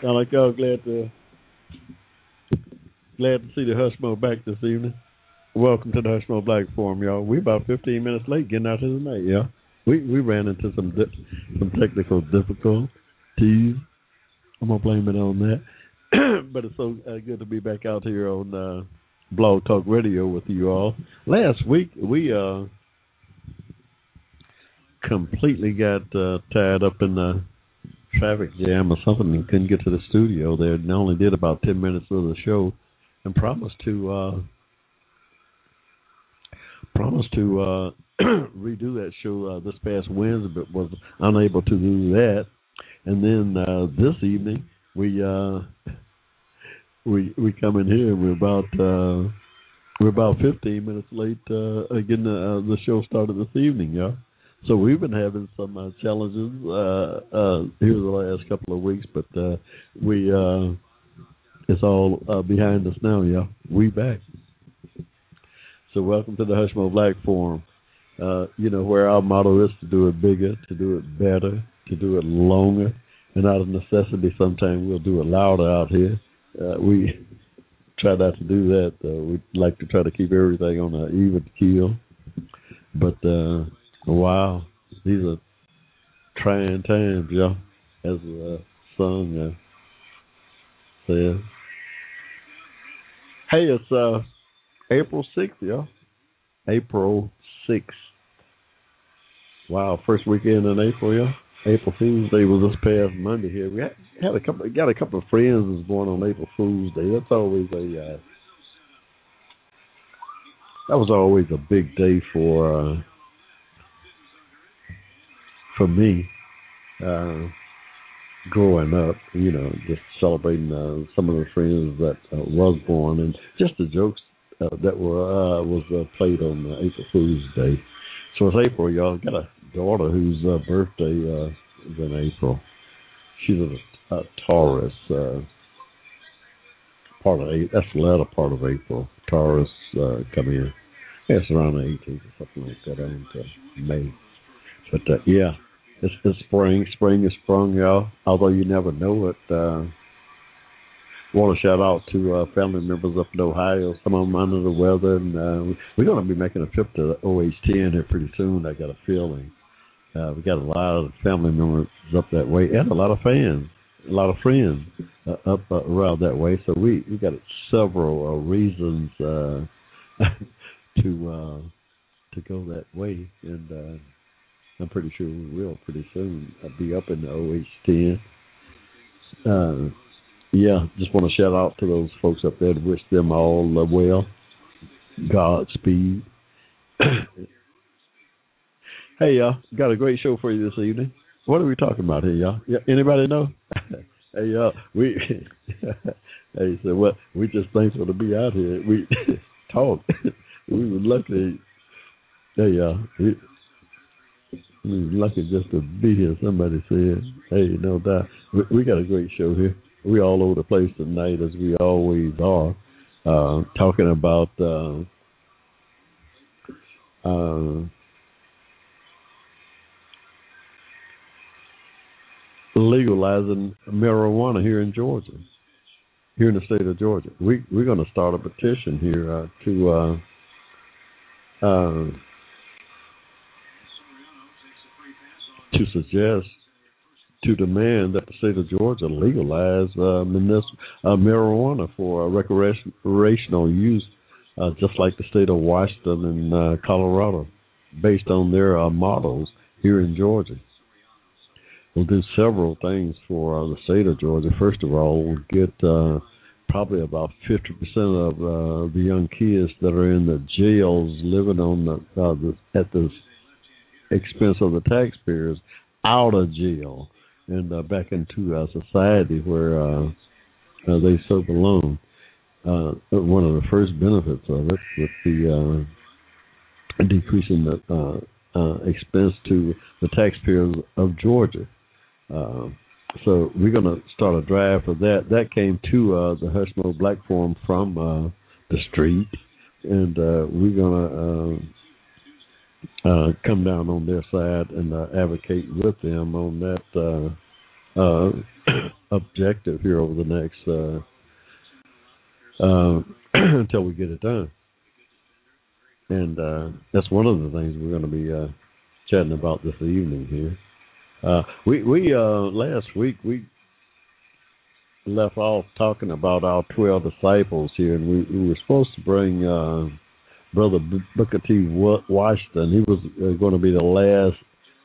Sound like y'all glad to glad to see the Hushmo back this evening. Welcome to the Hushmo Black Forum, y'all. We about 15 minutes late getting out here tonight, y'all. We we ran into some di- some technical difficulties. I'm gonna blame it on that. but it's so uh, good to be back out here on uh, Blog Talk Radio with you all. Last week we uh completely got uh, tied up in the traffic jam or something and couldn't get to the studio there. And only did about 10 minutes of the show and promised to uh promised to uh redo that show uh, this past Wednesday but was unable to do that. And then uh this evening we uh we we come in here we're about uh we're about 15 minutes late uh getting uh, the show started this evening y'all so we've been having some uh, challenges uh, uh, here the last couple of weeks, but uh, we uh, it's all uh, behind us now, y'all. We back. So welcome to the Hushmo Black Forum. Uh, you know where our motto is to do it bigger, to do it better, to do it longer, and out of necessity, sometimes we'll do it louder out here. Uh, we try not to do that. Uh, we like to try to keep everything on an even keel, but. Uh, Wow, these are trying times, y'all. As the song uh, says. Hey, it's uh, April sixth, y'all. April sixth. Wow, first weekend in April, y'all. April Fool's Day was this past Monday here. We had, a couple, got a couple of friends was born on April Fool's Day. That's always a, uh, that was always a big day for. Uh, for me, uh, growing up, you know, just celebrating uh, some of the friends that uh, was born and just the jokes uh, that were uh, was uh, played on uh, April Fool's Day. So it's April, y'all. I've got a daughter whose uh, birthday uh, is in April. She's a, a Taurus. Uh, part of that's the latter part of April. Taurus uh, come in. It's around the 18th or something like that, on to May. But uh, yeah, it's, it's spring. Spring is sprung, y'all. Although you never know it. Uh, want to shout out to uh, family members up in Ohio. Some of them under the weather, and uh, we're going to be making a trip to OH10 here pretty soon. I got a feeling. Uh, we got a lot of family members up that way, and a lot of fans, a lot of friends uh, up uh, around that way. So we we got several uh, reasons uh, to uh, to go that way, and. Uh, I'm pretty sure we will pretty soon. I'll be up in the OH10. Uh, yeah, just want to shout out to those folks up there. Wish them all uh, well. Godspeed. hey, y'all, got a great show for you this evening. What are we talking about here, y'all? Yeah, anybody know? hey, y'all, we. hey, so what? We just thankful to be out here. We talk. we were lucky. Hey, y'all. We, lucky just to be here. Somebody said, "Hey, no doubt, we, we got a great show here. We all over the place tonight, as we always are, uh, talking about uh, uh, legalizing marijuana here in Georgia, here in the state of Georgia. We we're going to start a petition here uh, to." Uh, uh, to suggest to demand that the state of Georgia legalize uh, uh, marijuana for uh, recreational use, uh, just like the state of Washington and uh, Colorado, based on their uh, models here in Georgia. We'll do several things for the state of Georgia. First of all, we'll get probably about 50% of the young kids that are in the jails living on the, the at the expense of the taxpayers out of jail. and uh, back into uh, society where uh, uh, they so belong. Uh, one of the first benefits of it with the uh, decreasing the uh, uh, expense to the taxpayers of Georgia. Uh, so we're going to start a drive for that. That came to uh, the Hushmo Black Forum from uh, the street, and uh, we're going to uh, come down on their side and uh, advocate with them on that uh, uh, objective here over the next uh, uh, until we get it done. And uh, that's one of the things we're going to be uh, chatting about this evening here. Uh, we we uh, last week we left off talking about our twelve disciples here, and we, we were supposed to bring uh, Brother Booker T. Washington. He was uh, going to be the last,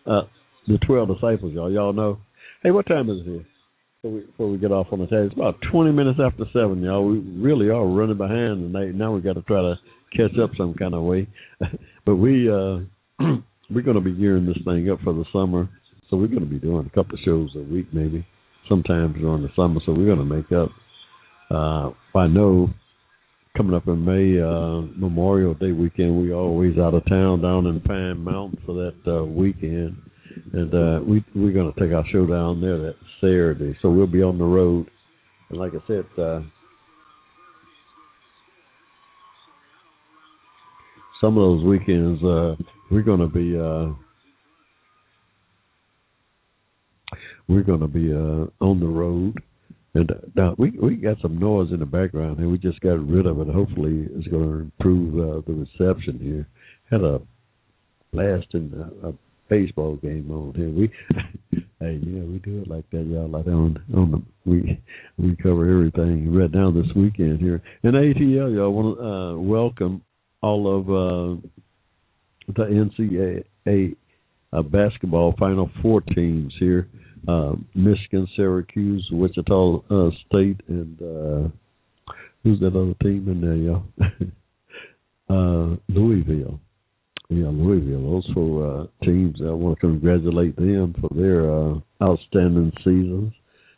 uh, the twelve disciples. Y'all, y'all know. Hey, what time is it here? Before we, before we get off on the tag, it's about twenty minutes after seven, y'all. We really are running behind tonight. Now we got to try to catch up some kind of way. but we uh, we're going to be gearing this thing up for the summer so we're going to be doing a couple of shows a week, maybe sometimes during the summer. So we're going to make up. Uh, I know coming up in May, uh, Memorial Day weekend, we always out of town down in Pine Mountain for that uh, weekend, and uh, we we're going to take our show down there that Saturday. So we'll be on the road, and like I said. Uh, some of those weekends uh, we're going to be uh, we're going to be uh, on the road. And uh, now we we got some noise in the background and we just got rid of it. Hopefully, it's going to improve uh, the reception here. Had a blast in a, baseball game on here. We hey, yeah, we do it like that, y'all. Like on on the we we cover everything right now this weekend here. And ATL, y'all want to uh, welcome all of uh, the NCAA uh, basketball Final Four teams here uh, Michigan, Syracuse, Wichita uh, State, and uh, who's that other team in there, y'all? uh, Louisville. Yeah, Louisville. Those four uh, teams, I want to congratulate them for their uh, outstanding seasons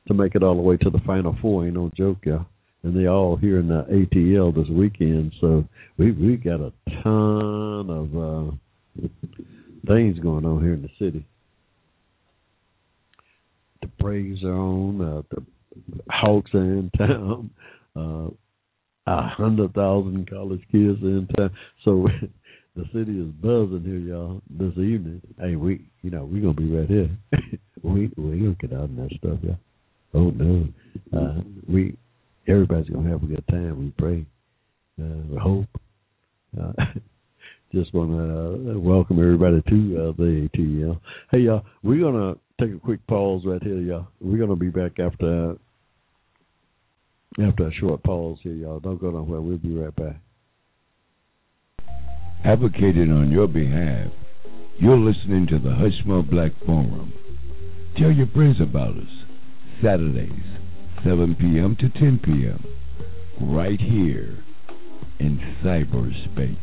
to make it all the way to the Final Four. Ain't no joke, y'all. And they all here in the ATL this weekend, so we we got a ton of uh, things going on here in the city the Braves are on, uh, the Hawks are in town, uh, a hundred thousand college kids are in town. So the city is buzzing here, y'all, this evening. Hey, we, you know, we gonna be right here. we we gonna get out of that stuff, y'all. Oh no, uh, we everybody's gonna have a good time. We pray, uh, we hope. Uh, just want to uh, welcome everybody to uh, the ATL. Hey, y'all, we're gonna take a quick pause right here, y'all. We're gonna be back after after a short pause here, y'all. Don't go nowhere. We'll be right back. Advocated on your behalf, you're listening to the Hushmo Black Forum. Tell your friends about us. Saturdays, 7 p.m. to 10 p.m. Right here in cyberspace.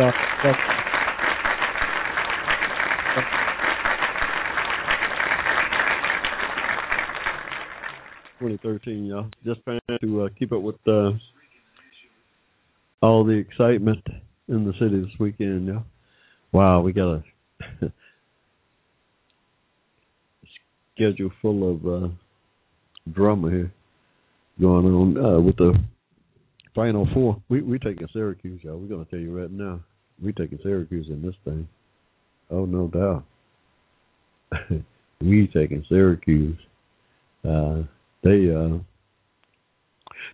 Uh, Twenty thirteen, y'all. Just trying to uh, keep up with uh, all the excitement in the city this weekend, y'all. Wow, we got a schedule full of uh, drama here going on uh, with the Final Four. We we taking Syracuse, y'all. We're gonna tell you right now. We taking Syracuse in this thing. Oh no doubt. we taking Syracuse. Uh, they uh,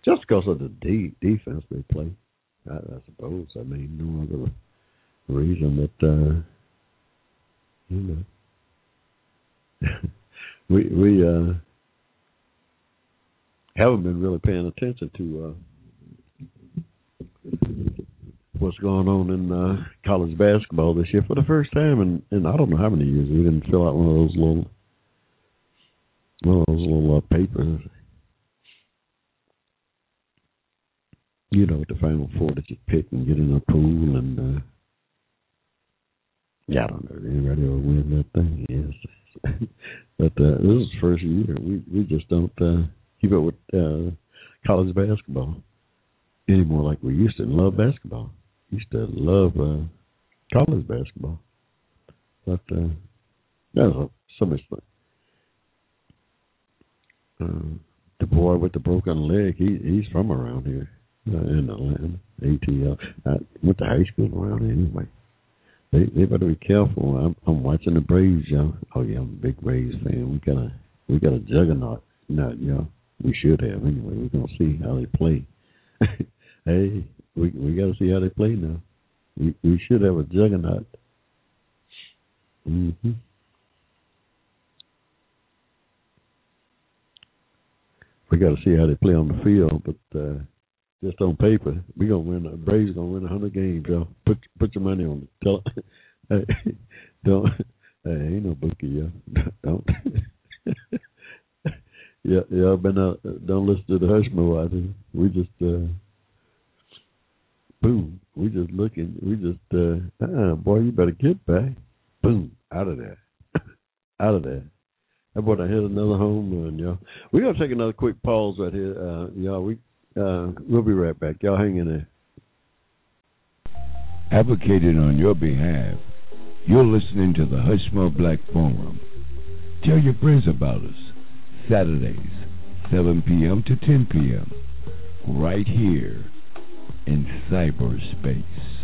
just because of the de- defense they play. I, I suppose. I mean, no other reason that uh, you know we we uh, haven't been really paying attention to uh, what's going on in uh, college basketball this year for the first time in, in I don't know how many years. We didn't fill out one of those little one of those little uh, papers. You know, the final four that you pick and get in a pool and uh yeah, I don't know. Anybody will win that thing? Yes. but uh this is the first year. We we just don't uh keep up with uh college basketball anymore like we used to and love basketball. Used to love uh college basketball. But uh there's a, so much fun. Uh, the boy with the broken leg, he he's from around here uh, in Atlanta. ATL. I went to high school around here anyway. They they better be careful. I'm I'm watching the Braves, y'all. Oh yeah, I'm a big Braves fan. We got a we got a juggernaut. Not y'all. We should have anyway. We're gonna see how they play. hey, we we got to see how they play now. We we should have a juggernaut. Mhm. We got to see how they play on the field, but uh just on paper, we gonna win. The Braves gonna win a hundred games, y'all. Put put your money on it. Tell, hey, don't. Hey, ain't no bookie, y'all. Don't. yeah, y'all been out. Don't listen to the here. We just, uh, boom. We just looking. We just, uh, uh, boy, you better get back. Boom, out of there, out of there. That boy, I hit another home run, y'all. We're gonna take another quick pause right here, uh, y'all. We uh, we'll be right back. Y'all hang in there. Advocated on your behalf, you're listening to the Hushmo Black Forum. Tell your friends about us. Saturdays, 7 p.m. to 10 p.m. Right here in cyberspace.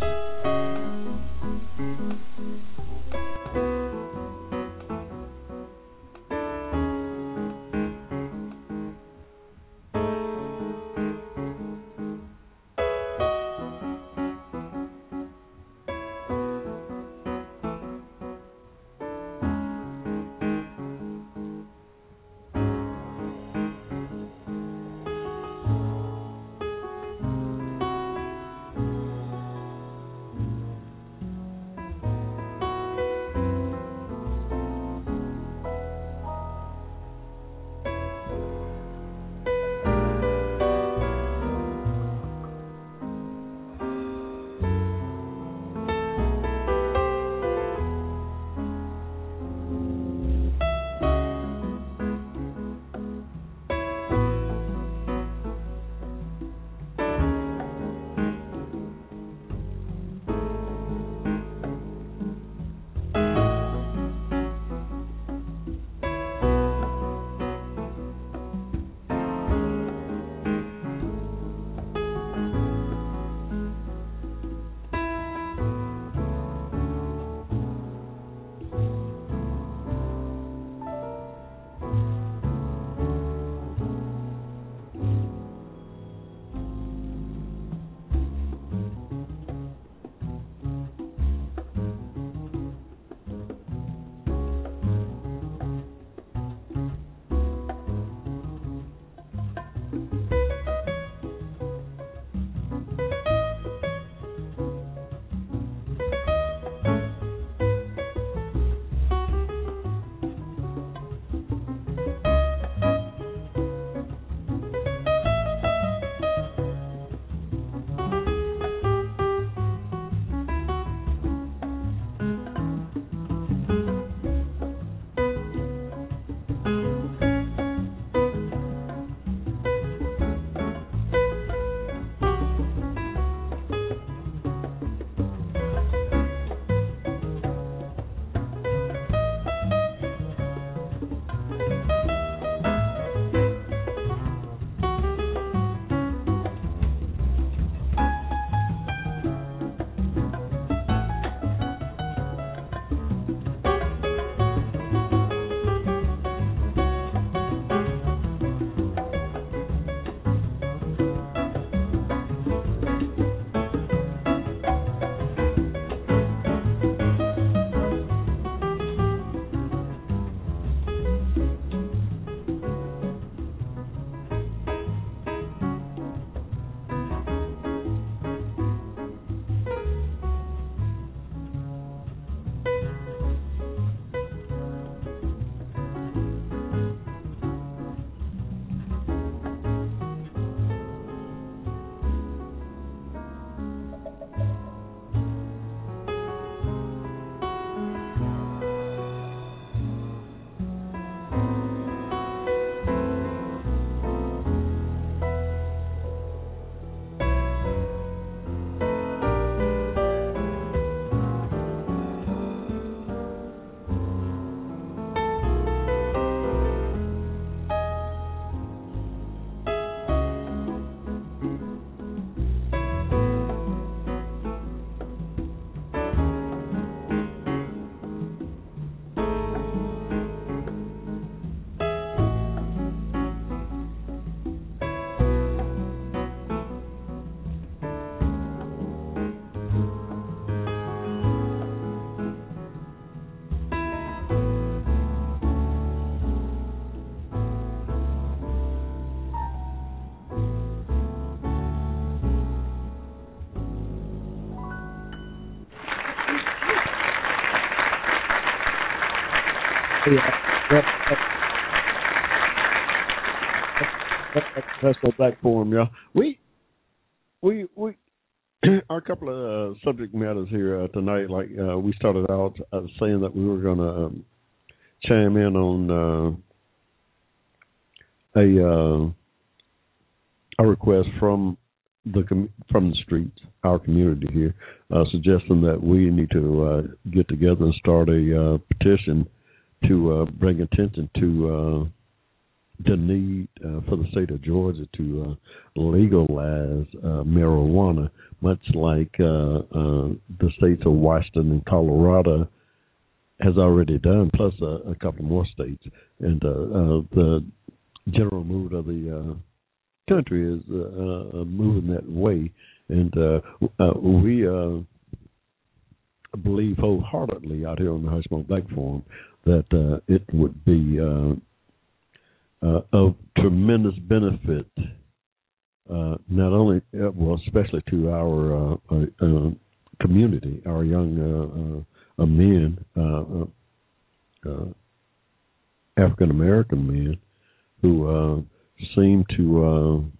National Black Forum, y'all. We we we our couple of uh, subject matters here uh, tonight. Like uh, we started out uh, saying that we were going to um, chime in on uh, a uh, a request from the com- from the streets, our community here, suggesting that we need to get together and start a petition to bring attention to the need uh, for the state of Georgia to uh, legalize uh, marijuana, much like uh, uh, the states of Washington and Colorado has already done, plus a, couple more states. And uh, the general mood of the country is moving that way. And we believe wholeheartedly out here on the Hushmo Black Forum that it would be uh, of tremendous benefit, uh, not only uh, well, especially to our uh, uh, uh community, our young men, African American men, who seem to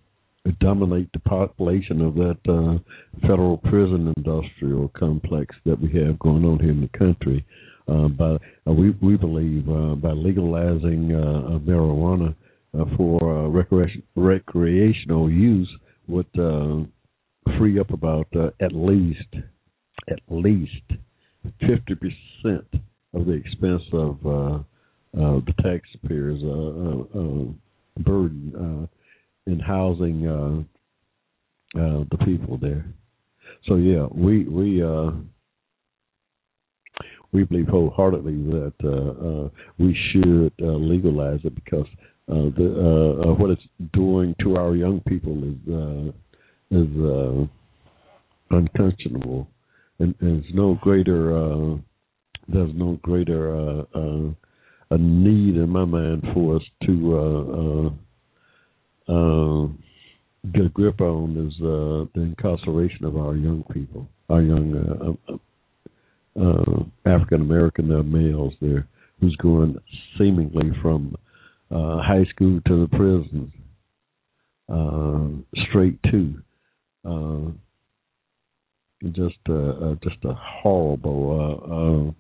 dominate the population of that federal prison industrial complex that we have going on here in the country. Uh, by uh, we we believe uh, by legalizing uh, marijuana uh, for uh, recreation, recreational use would free up about at least at least fifty percent of the expense of the taxpayers' burden in housing the people there. So yeah, we we uh, we believe wholeheartedly that uh, uh, we should uh, legalize it because uh, the uh, uh, what it's doing to our young people is uh, is uh, unconscionable, and, there's no greater uh, there's no greater uh, uh, a need in my mind for us to uh, uh, uh, get a grip on is uh, the incarceration of our young people, our young uh, African American uh, males there who's going seemingly from uh, high school to the prison uh, straight to uh, just uh, just a horrible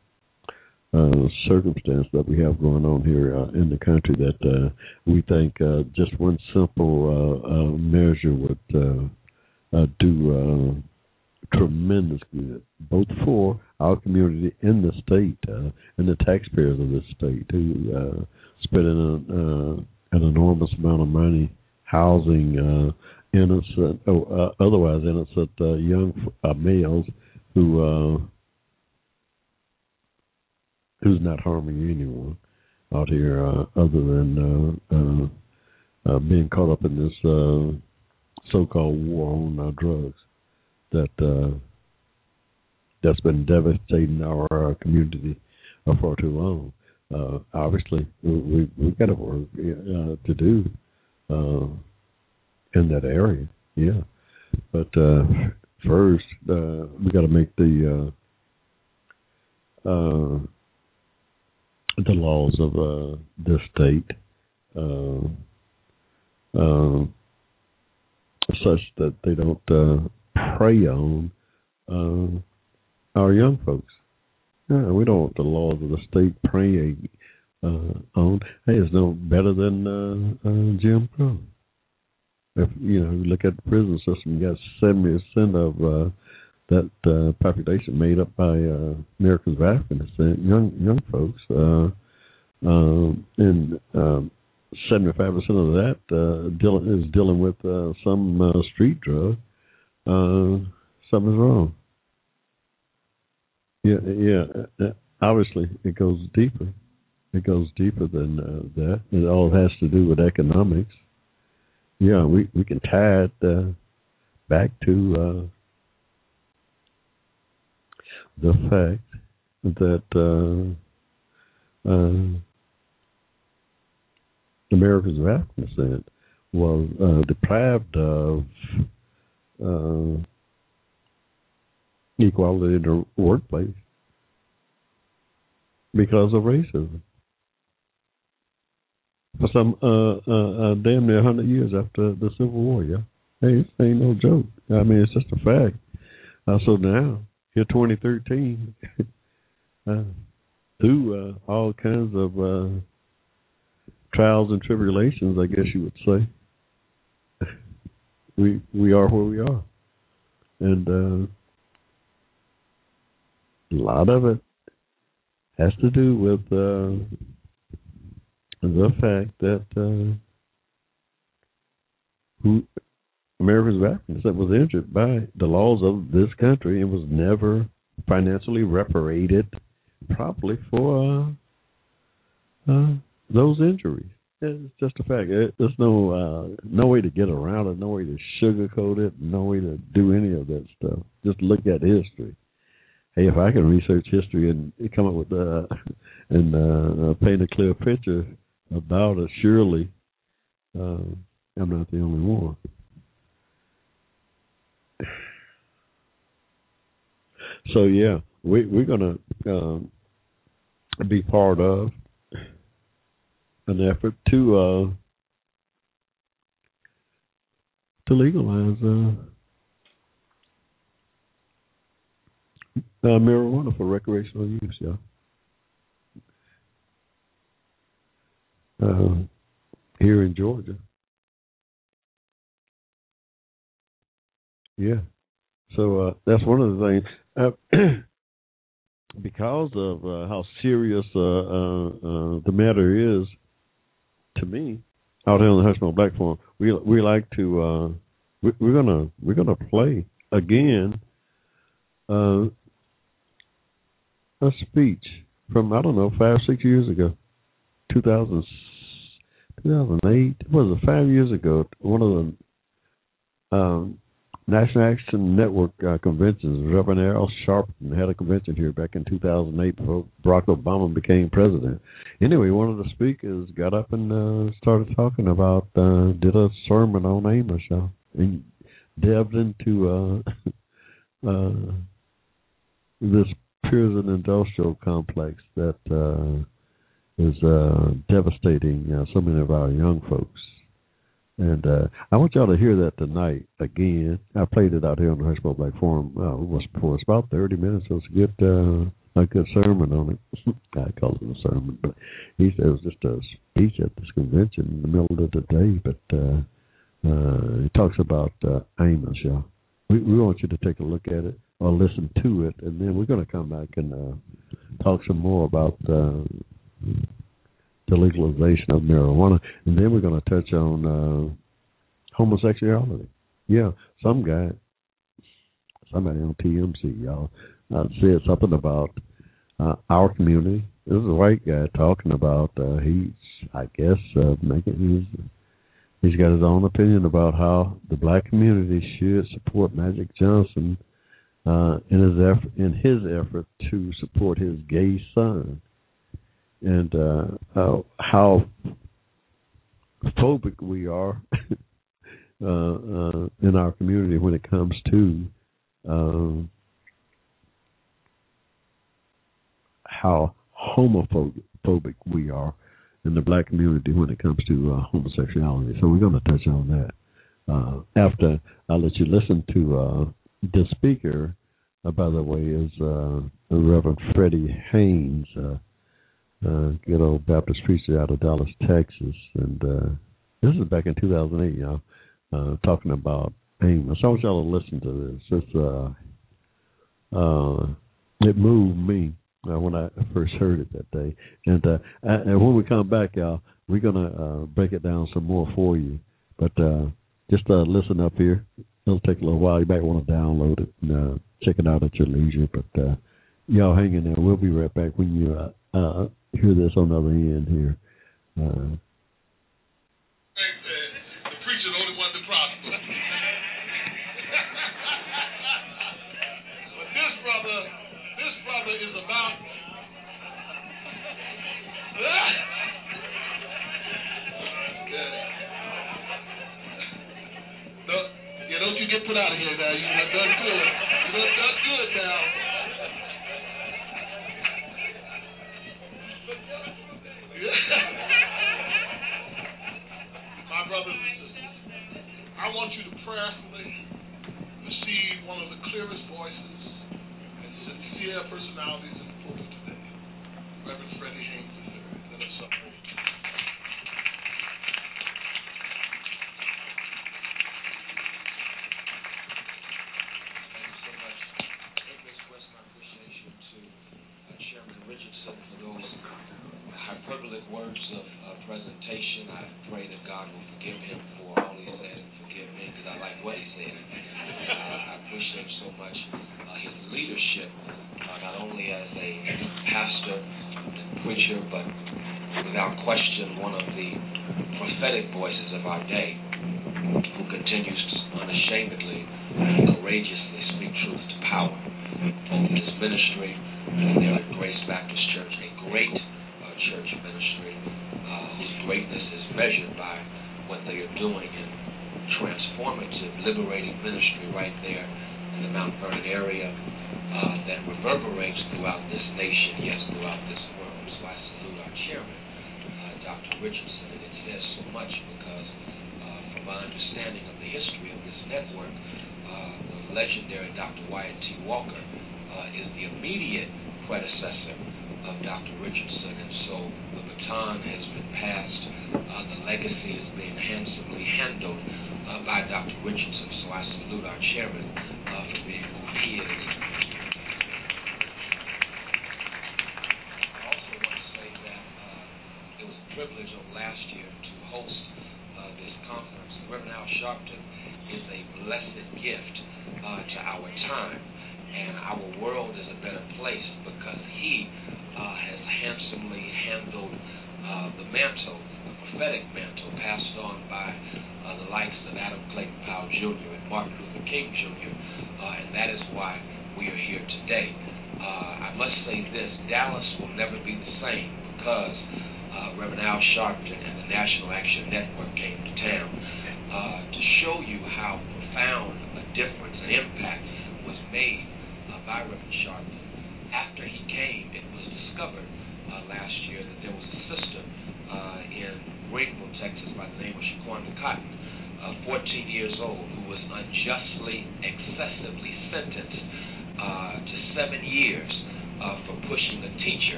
circumstance that we have going on here in the country that we think just one simple measure would do tremendous good, both for our community in the state uh, and the taxpayers of the state who uh, spend an, uh, an enormous amount of money housing uh, innocent, oh, uh, otherwise innocent uh, young uh, males who uh, who's not harming anyone out here uh, other than uh, uh, uh, being caught up in this uh, so-called war on uh, drugs that uh, that's been devastating our uh, community for too long. Uh, obviously, we we've got work uh, to do uh, in that area. Yeah, but uh, first uh, we got to make the the laws of this state such that they don't prey on uh, our young folks. Yeah, we don't want the laws of the state preying uh, on. Hey, it's no better than uh, uh, Jim Crow. If you know, look at the prison system, you got seventy percent of uh, that uh, population made up by uh, Americans of African descent, young young folks, uh, and um, seventy-five percent of that uh, deal, is dealing with uh, some uh, street drug. Uh, something's wrong. Yeah, yeah. Uh, obviously, it goes deeper. It goes deeper than uh, that. It all has to do with economics. Yeah, we we can tie it uh, back to uh, the fact that uh, uh, Americans of African descent was uh, deprived of uh, equality in the workplace because of racism. for some uh, uh, uh, damn near hundred years after the Civil War. Yeah, hey, this ain't no joke. I mean, it's just a fact. Uh, so now, here, 2013, uh, through uh, all kinds of trials and tribulations, I guess you would say, we we are where we are, and uh, a lot of it has to do with uh, the fact that uh, who Americans of descent was injured by the laws of this country and was never financially reparated properly for uh, uh, those injuries. It's just a fact. There's no uh, no way to get around it, no way to sugarcoat it, no way to do any of that stuff. Just look at history hey, if I can research history and come up with uh, and uh, paint a clear picture about it, surely uh, I'm not the only one. So yeah, we we're gonna um, be part of an effort to uh, to legalize uh, Uh, marijuana for recreational use, yeah. Uh, here in Georgia. Yeah. So uh, that's one of the things. Because of uh, how serious uh, uh, the matter is, to me, out here on the Hushmo Black Forum, we we like to we, are gonna we're gonna play again a speech from I don't know five six years ago, 2000, 2008. Was it five years ago? One of the um, National Action Network uh, conventions. Reverend Al Sharpton had a convention here back in 2008 before Barack Obama became president. Anyway, one of the speakers got up and uh, started talking about uh, did a sermon on Amos, y'all, and delved into uh, uh, this prison industrial complex that uh, is uh, devastating uh, so many of our young folks. And uh, I want y'all to hear that tonight again. I played it out here on the Hushmo Black Forum uh, was before. It's about 30 minutes. So it's a good, uh, a good sermon on it. I call it a sermon, but he said it was just a speech at this convention in the middle of the day. But uh, uh, he talks about uh, Amos, y'all. We, we want you to take a look at it or listen to it, and then we're going to come back and uh, talk some more about uh, the legalization of marijuana, and then we're going to touch on uh, homosexuality. Yeah, some guy, somebody on TMZ, y'all, uh, said something about uh, our community. This is a white guy talking about uh, he's, I guess, uh, making his. He's got his own opinion about how the black community should support Magic Johnson uh, in his effort in his effort to support his gay son, and uh, how, how phobic we are uh, uh, in our community when it comes to um, how homophobic we are in the black community when it comes to uh, homosexuality. So we're going to touch on that uh, after I let you listen to uh, the speaker, uh, by the way, is Reverend Freddie Haynes, uh, good old Baptist preacher out of Dallas, Texas, and uh, this is back in 2008, y'all, uh, talking about Amos. I want y'all to listen to this. It's uh, uh, it moved me uh, when I first heard it that day, and uh, and when we come back, y'all, we're gonna uh, break it down some more for you. But uh, just uh, listen up here it'll take a little while. You might want to download it and uh, check it out at your leisure. But uh, y'all hang in there. We'll be right back when you uh, uh, hear this on the other end here. Uh, get put out of here now. You done done good. You done good now. I want you to prayerfully receive one of the clearest voices and sincere personalities in the pulpit today, Reverend Freddie Haynes III, that is suffering. question one of the prophetic voices of our day.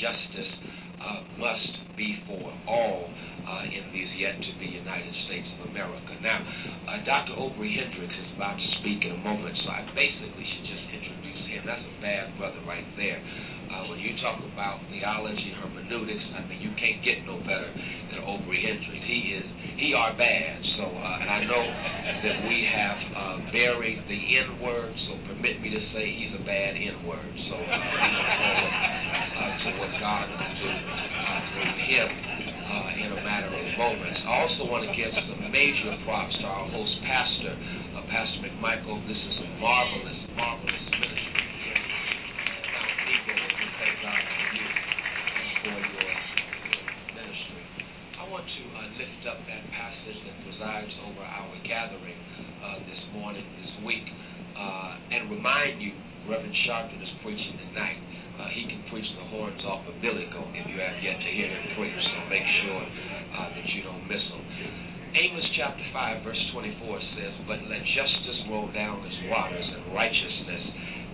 justice uh, must be for all uh, in these yet to be United States of America. Now, uh, Dr. Obery Hendricks is about to speak in a moment, so I basically should just introduce him. That's a bad brother right there. Uh, when you talk about theology, hermeneutics, I mean, you can't get no better than Obery Hendricks. He is, he are bad. So, uh, and I know that we have uh, buried the N word, so permit me to say he's a bad N word. So, uh, To him uh, in a matter of moments. I also want to give some major props to our host pastor, uh, Pastor McMichael. This is a marvelous, marvelous ministry here in God for you for your ministry. I want to uh, lift up that passage that presides over our gathering uh, this morning, this week, uh, and remind you, Reverend Sharpton is preaching tonight uh, he can preach the horns off of Billy Goat if you have yet to hear him preach. So make sure uh, that you don't miss him. Amos chapter 5, verse 24 says, But let justice roll down as waters and righteousness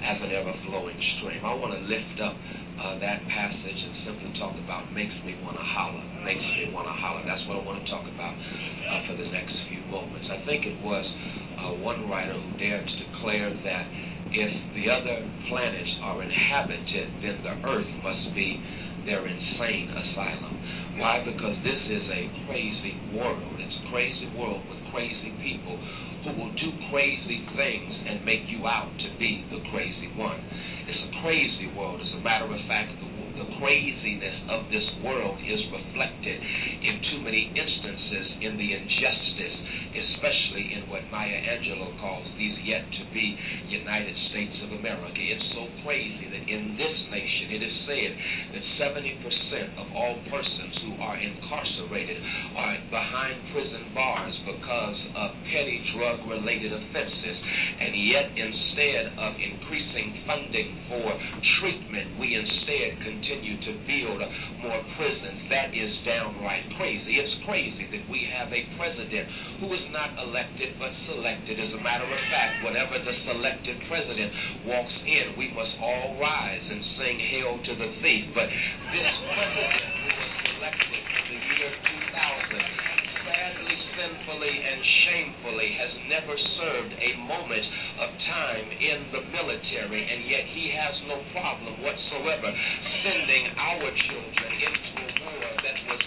as an ever flowing stream. I want to lift up uh, that passage and simply talk about makes me want to holler. Makes me want to holler. That's what I want to talk about uh, for the next few moments. I think it was uh, one writer who dared to declare that if the other planets are inhabited, then the earth must be their insane asylum. Why? Because this is a crazy world. It's a crazy world with crazy people who will do crazy things and make you out to be the crazy one. It's a crazy world. As a matter of fact, the, the craziness of this world is reflected in too many instances in the injustice, especially in what Maya Angelou calls these yet to be United States of America. It's so crazy that in this nation it is said that 70% of all persons who are incarcerated are behind prison bars because of petty drug related offenses. And yet, instead of increasing funding for treatment, we instead continue to build more prisons. That is downright crazy. It's crazy that we have a president who is not elected but selected. As a matter of fact, whatever the selected president walks in, we must all rise and sing hail to the thief. But this president who was selected in the year 2000 sadly, sinfully, and shamefully has never served a moment of time in the military, and yet he has no problem whatsoever sending our children into a war that was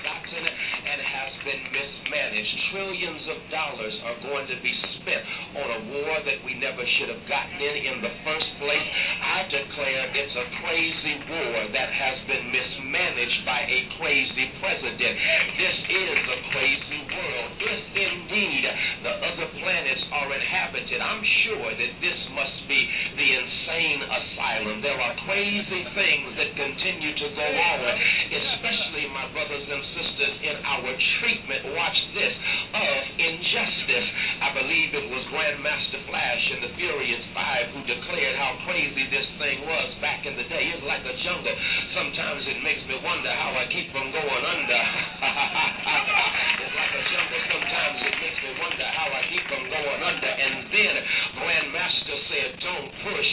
misbegotten and has been mismanaged. Trillions of dollars are going to be spent on a war that we never should have gotten in in the first place. I declare it's a crazy war that has been mismanaged by a crazy president. This is a crazy world. If indeed the other planets are inhabited, I'm sure that this must be the insane asylum. There are crazy things that continue to go on, especially, my brothers and sisters, in our treatment, watch this, of injustice. I believe it was Grandmaster Flash in the Furious Five who declared how crazy this thing was back in the day. It's like a jungle. Sometimes it makes me wonder how I keep from going under. it's like a jungle. Sometimes it makes me wonder how I keep from going under. And then Grandmaster said, Don't push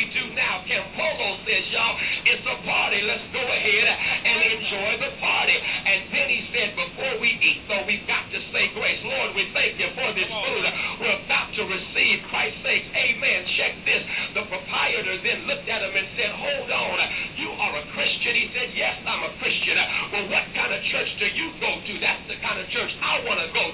we do now. Ken Pogo says, y'all, it's a party. Let's go ahead and enjoy the party. And then he said, before we eat, though, we've got to say grace. Lord, we thank you for this food. We're about to receive Christ's sake. Amen. Check this. The proprietor then looked at him and said, hold on. You are a Christian. He said, yes, I'm a Christian. Well, what kind of church do you go to? That's the kind of church I want to go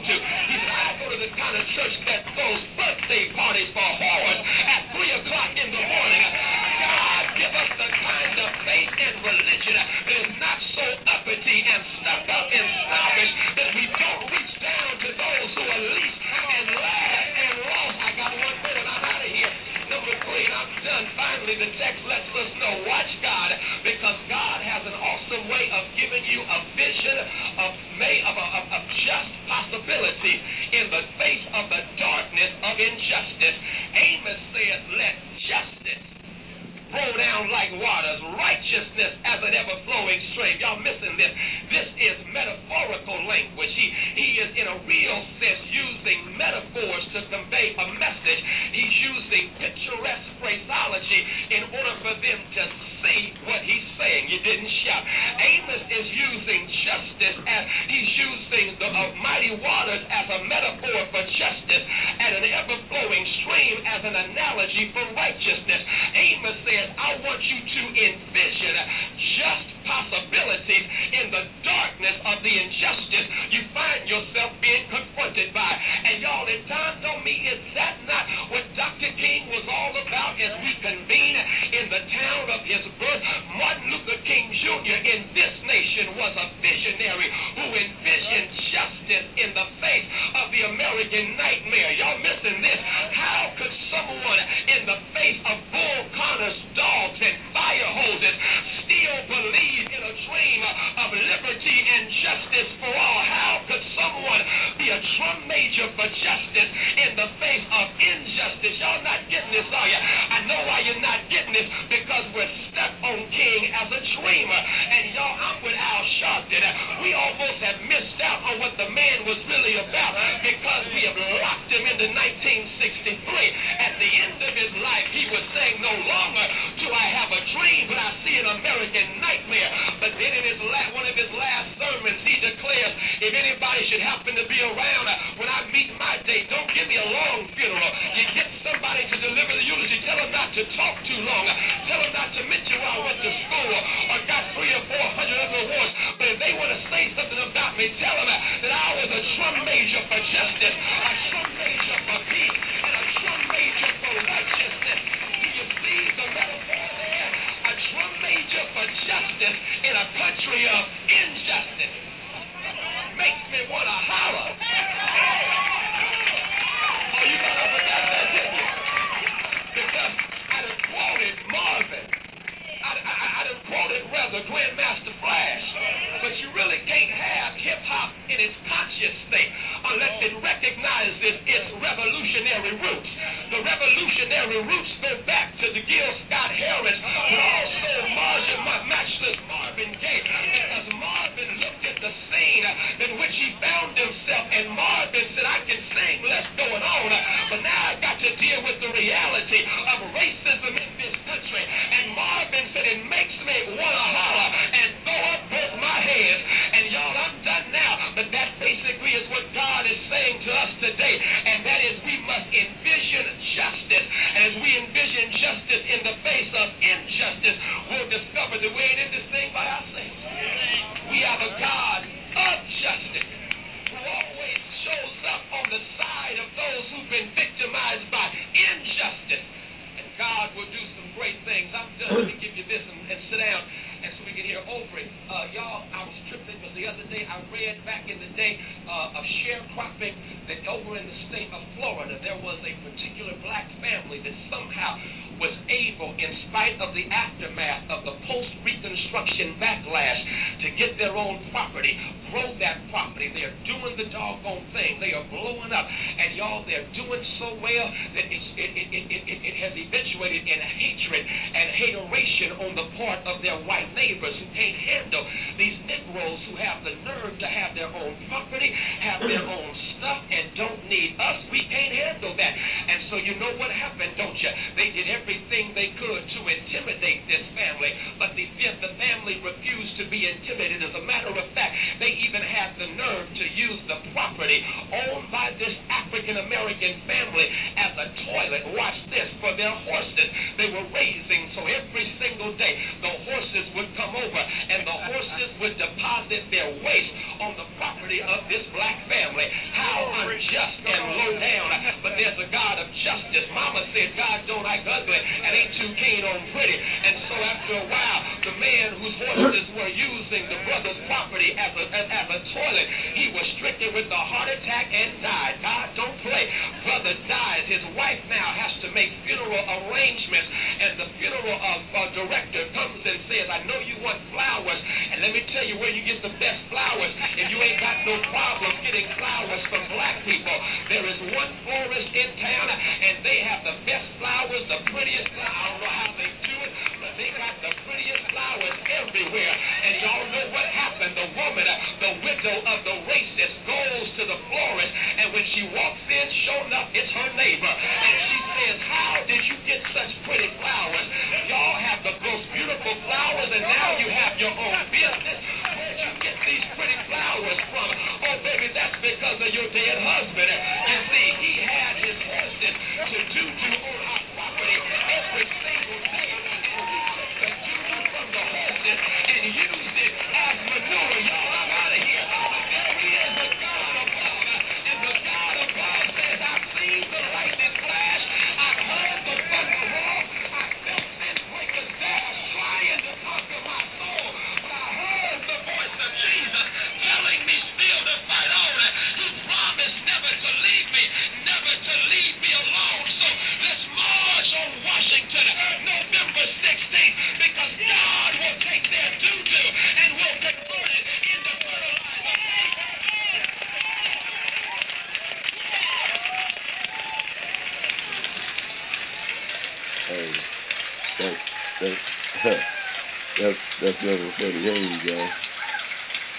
Freddie Haynes, y'all.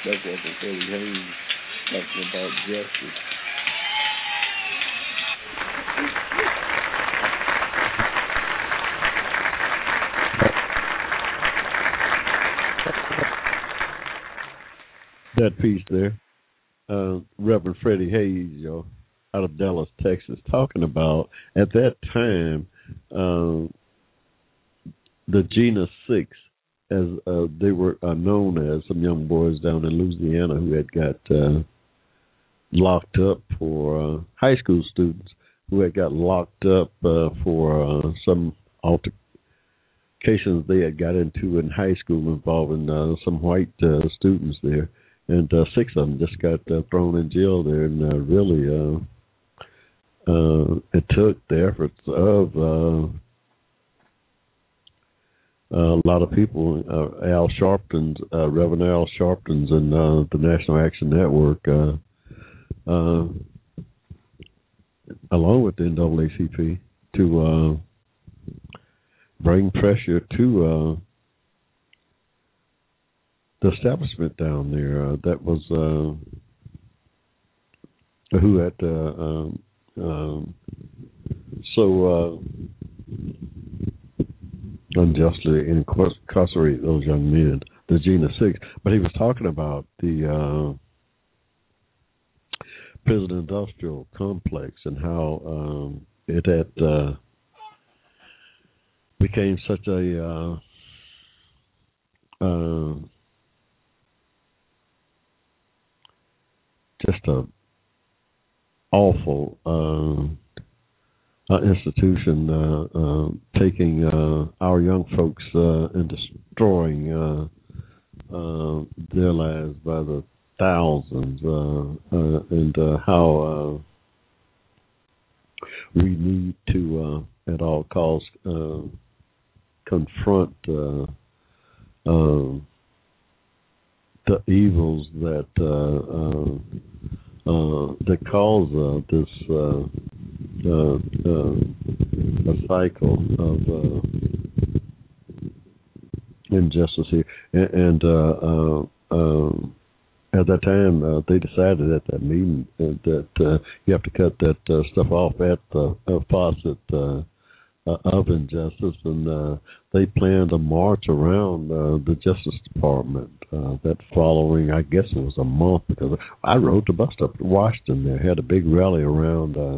That's Reverend Freddie Haynes talking about justice. That piece there, uh, Reverend Freddie Haynes, y'all, out of Dallas, Texas, talking about at that time uh, the Jena Six, as uh, they were uh, known as, some young boys down in Louisiana who had got uh, locked up for uh, high school students who had got locked up uh, for uh, some altercations they had got into in high school involving uh, some white uh, students there, and uh, six of them just got uh, thrown in jail there, and uh, really. Uh, uh, it took the efforts of uh, a lot of people, uh, Al Sharpton's, uh, Reverend Al Sharpton's, and uh, the National Action Network, uh, uh, along with the NAACP, to uh, bring pressure to uh, the establishment down there. Uh, that was uh, who had uh, um, um, so uh, unjustly incarcerate those young men, the Jena Six. But he was talking about the uh, prison industrial complex and how um, it had uh, became such a uh, uh, just a awful uh, uh, institution uh, uh taking uh, our young folks uh, and destroying their lives by the thousands, and how we need to, at all costs, confront um, the evils that uh, that cause uh, this uh, uh, uh, a cycle of uh, injustice here, and, and uh, uh, at that time uh, they decided at that meeting uh, that uh, you have to cut that uh, stuff off at the uh, faucet. Uh, of injustice, and uh, they planned a march around uh, the Justice Department uh, that following, I guess it was a month, because I rode the bus up to Washington. There had a big rally around uh,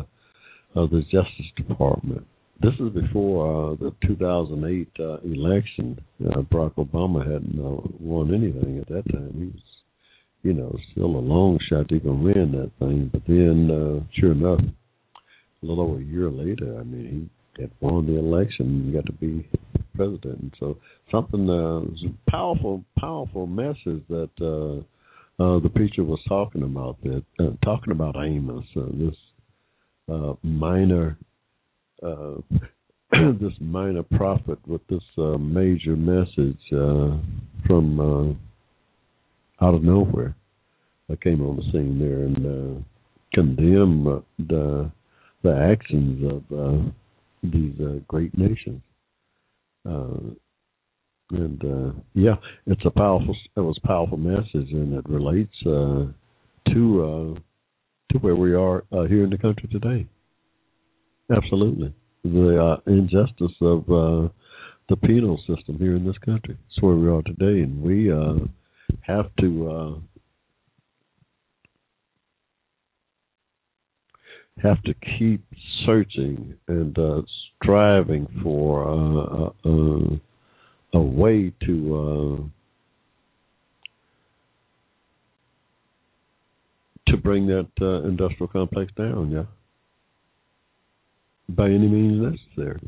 uh, the Justice Department. This is before uh, the 2008 uh, election. Uh, Barack Obama hadn't uh, won anything at that time. He was, you know, still a long shot to even win that thing. But then, uh, sure enough, a little over a year later, I mean, he that won the election you got to be president. And so something uh, was a powerful, powerful message that uh, uh, the preacher was talking about. That uh, talking about Amos, uh, this uh, minor, uh, this minor prophet with this uh, major message uh, from uh, out of nowhere. I came on the scene there and uh, condemned the the actions of uh, these uh, great nations. Uh, and uh, yeah, it's a powerful. It was a powerful message, and it relates uh, to uh, to where we are uh, here in the country today. Absolutely, the uh, injustice of uh, the penal system here in this country. It's where we are today, and we uh, have to have to keep searching and uh, striving for uh, a, uh, uh, a, way to uh, to bring that uh, industrial complex down. Yeah, by any means necessary.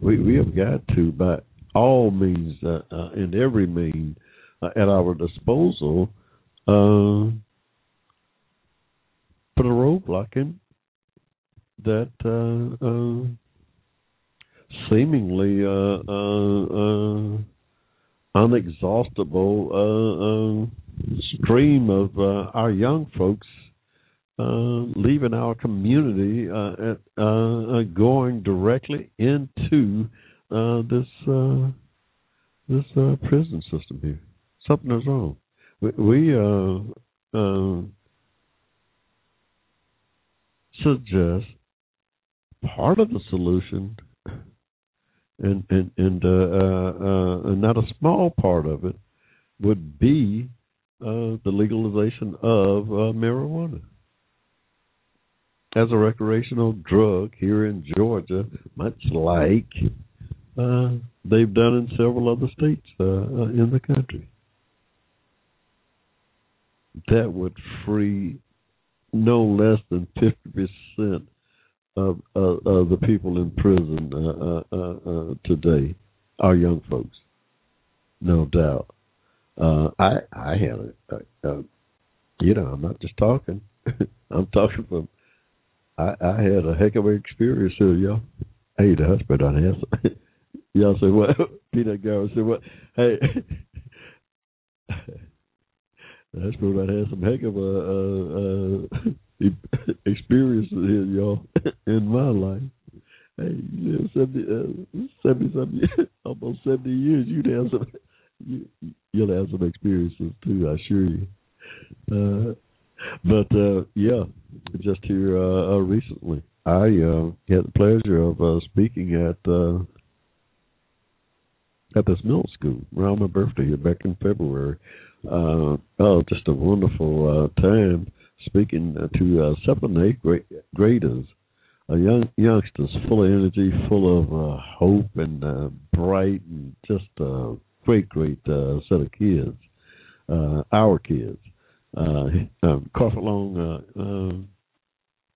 We we have got to by all means and every means at our disposal. put a roadblock in that uh, uh, seemingly uh, uh, uh unexhaustible uh, uh, stream of our young folks leaving our community at, going directly into this this prison system here. Something is wrong. We, we suggest part of the solution, and and and, uh, uh, uh not a small part of it would be uh, the legalization of uh, marijuana. As a recreational drug here in Georgia, much like they've done in several other states in the country. That would free no less than 50% of, the people in prison uh, uh, uh, uh today are young folks, no doubt. Uh, I I had a, a, you know I'm not just talking, I'm talking from. I, I had a heck of an experience here, y'all. Hey, the husband on answer. y'all say what? Peanut Gallery said what? Hey. That's what I had some heck of a uh, uh, experience here, y'all, in my life. Hey, you know, 70, uh, 70 something, almost 70 years, you'd have some, you, you'll have some experiences too, I assure you. Uh, but uh, yeah, just here uh, uh, recently, I uh, had the pleasure of uh, speaking at uh, at this middle school around my birthday back in February. Uh, oh, just a wonderful uh, time speaking to uh, seventh and eighth grade, graders, uh, young youngsters full of energy, full of uh, hope, and uh, bright, and just a great, great uh, set of kids. Uh, our kids uh, um, uh, uh,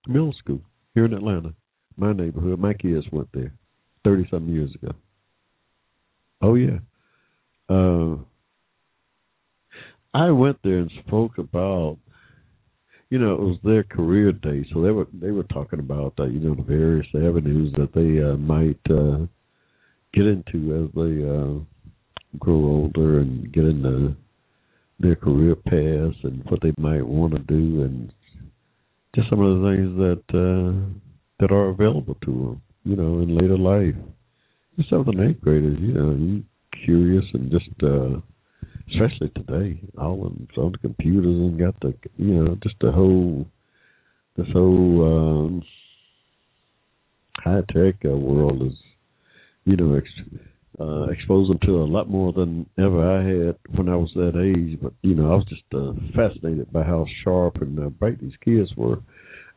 Middle School here in Atlanta, my neighborhood. My kids went there thirty something years ago. Oh yeah. Uh, I went there and spoke about, you know, it was their career day, so they were they were talking about uh, you know the various avenues that they uh, might uh, get into as they uh, grow older and get into their career paths and what they might want to do, and just some of the things that uh, that are available to them, you know, in later life. Just seventh and eighth graders, you know, you curious and just, uh, especially today, all of them on the computers and got the, you know, just the whole, this whole um, high tech uh, world is, you know, ex- uh, exposed them to a lot more than ever I had when I was that age. But you know, I was just uh, fascinated by how sharp and uh, bright these kids were.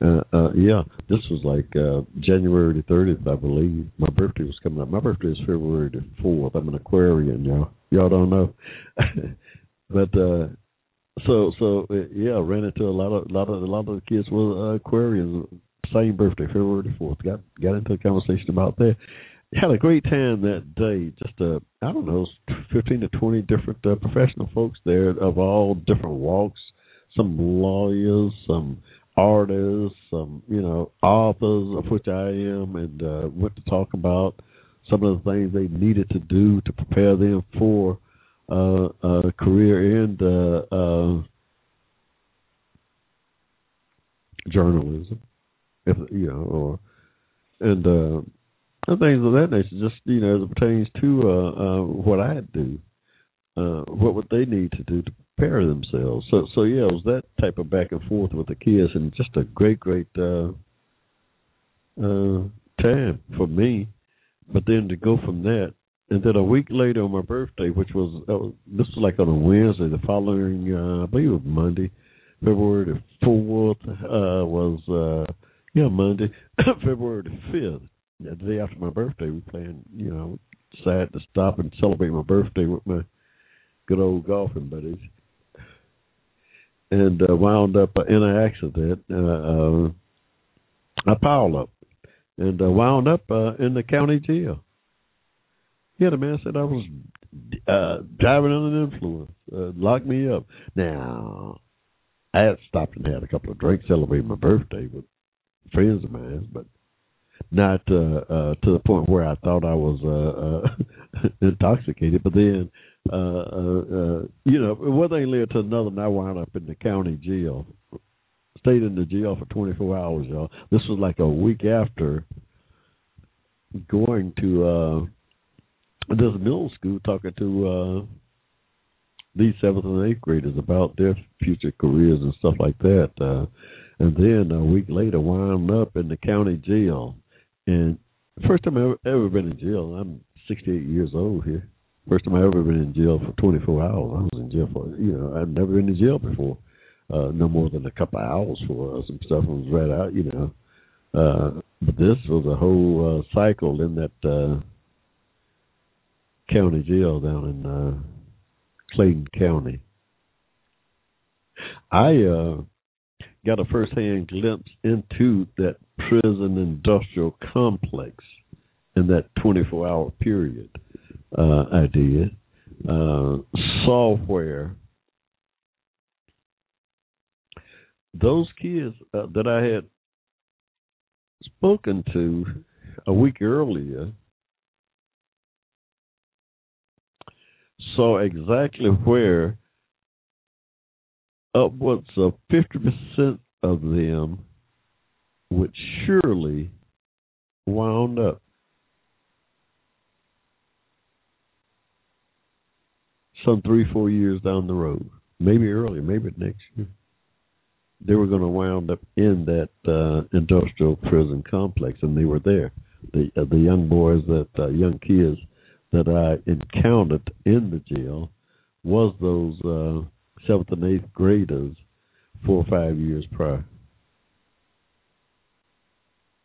Uh, uh, yeah, this was like uh, January the thirtieth, I believe. My birthday was coming up. My birthday is February the fourth. I'm an Aquarian, y'all. Y'all don't know, but uh, so so yeah, ran into a lot of lot of a lot of the kids were uh, Aquarians. Same birthday, February fourth. Got got into a conversation about that had a great time that day. Just uh, I don't know, fifteen to twenty different uh, professional folks there of all different walks. Some lawyers, some artists, some you know authors, of which I am, and uh, went to talk about some of the things they needed to do to prepare them for uh, a career in uh, uh, journalism, if you know, or and. Uh, and things of that nature. Just you know, as it pertains to uh, uh, what I do, uh, what would they need to do to prepare themselves? So, so yeah, it was that type of back and forth with the kids, and just a great, great uh, uh, time for me. But then to go from that, and then a week later on my birthday, which was uh, this was like on a Wednesday, the following, uh, I believe it was Monday, February the fourth, uh, was uh, yeah Monday, February the fifth the day after my birthday, we planned, you know, decided to stop and celebrate my birthday with my good old golfing buddies, and uh, wound up in an accident. Uh, uh, I piled up and uh, wound up uh, in the county jail. Yeah, the man said I was uh, driving under the influence, uh, locked me up. Now, I had stopped and had a couple of drinks celebrating my birthday with friends of mine, but not uh, uh, to the point where I thought I was uh, uh, intoxicated. But then, uh, uh, uh, you know, one thing led to another, and I wound up in the county jail. Stayed in the jail for 24 hours, y'all. This was like a week after going to uh, this middle school talking to uh, these seventh and eighth graders about their future careers and stuff like that. Uh, and then a week later, wound up in the county jail. And first time I ever, ever been in jail. I'm 68 years old here. First time I ever been in jail for 24 hours. I was in jail for you know I'd never been in jail before. Uh, no more than a couple of hours for uh, some stuff was read out, you know. Uh, but this was a whole uh, cycle in that uh, county jail down in uh, Clayton County. I uh, got a first-hand glimpse into that prison industrial complex in that 24-hour period. Uh, I did uh, saw where those kids uh, that I had spoken to a week earlier saw exactly where upwards of 50% of them would surely wound up. Some three, four years down the road, maybe earlier, maybe next year, they were going to wound up in that uh, industrial prison complex, and they were there. The uh, the young boys that uh, young kids that I encountered in the jail was those uh, seventh and eighth graders four or five years prior.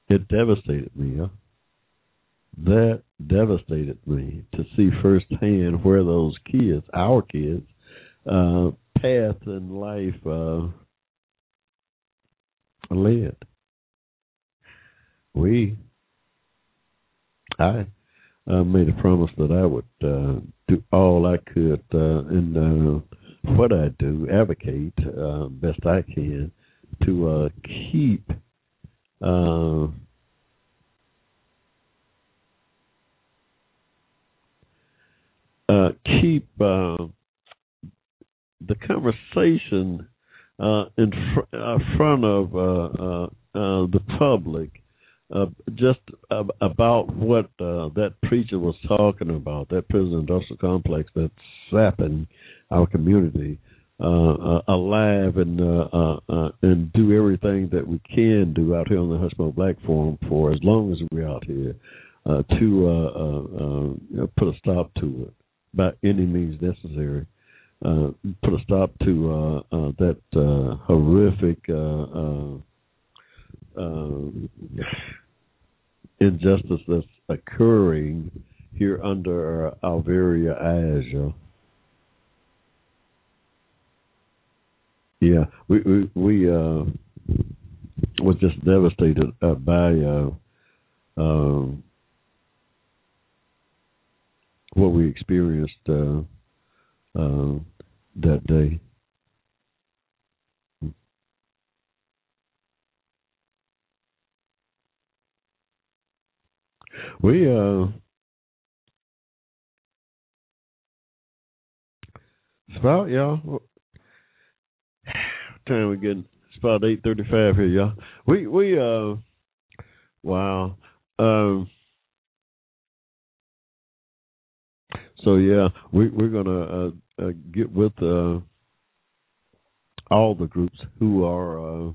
It devastated me. Huh? That devastated me to see firsthand where those kids, our kids, uh, path in life uh, led. We, I uh, made a promise that I would uh, do all I could uh, in uh, what I do, advocate uh, best I can to uh, keep uh, uh, keep uh, the conversation uh, in fr- uh, front of uh, uh, uh, the public uh, just ab- about what uh, that preacher was talking about, that prison industrial complex that's sapping our community uh, alive and and do everything that we can do out here on the Hushmo Black Forum for as long as we're out here to put a stop to it by any means necessary. Uh, put a stop to uh, uh, that uh, horrific uh, uh, uh, injustice that's occurring here under eyes. Yo. Yeah, we we we uh, was just devastated uh, by uh, um, what we experienced uh, uh, that day. We uh it's y'all what time we getting it's about eight thirty five here, y'all. We we uh wow. Um so yeah, we we're gonna uh, uh get with uh all the groups who are uh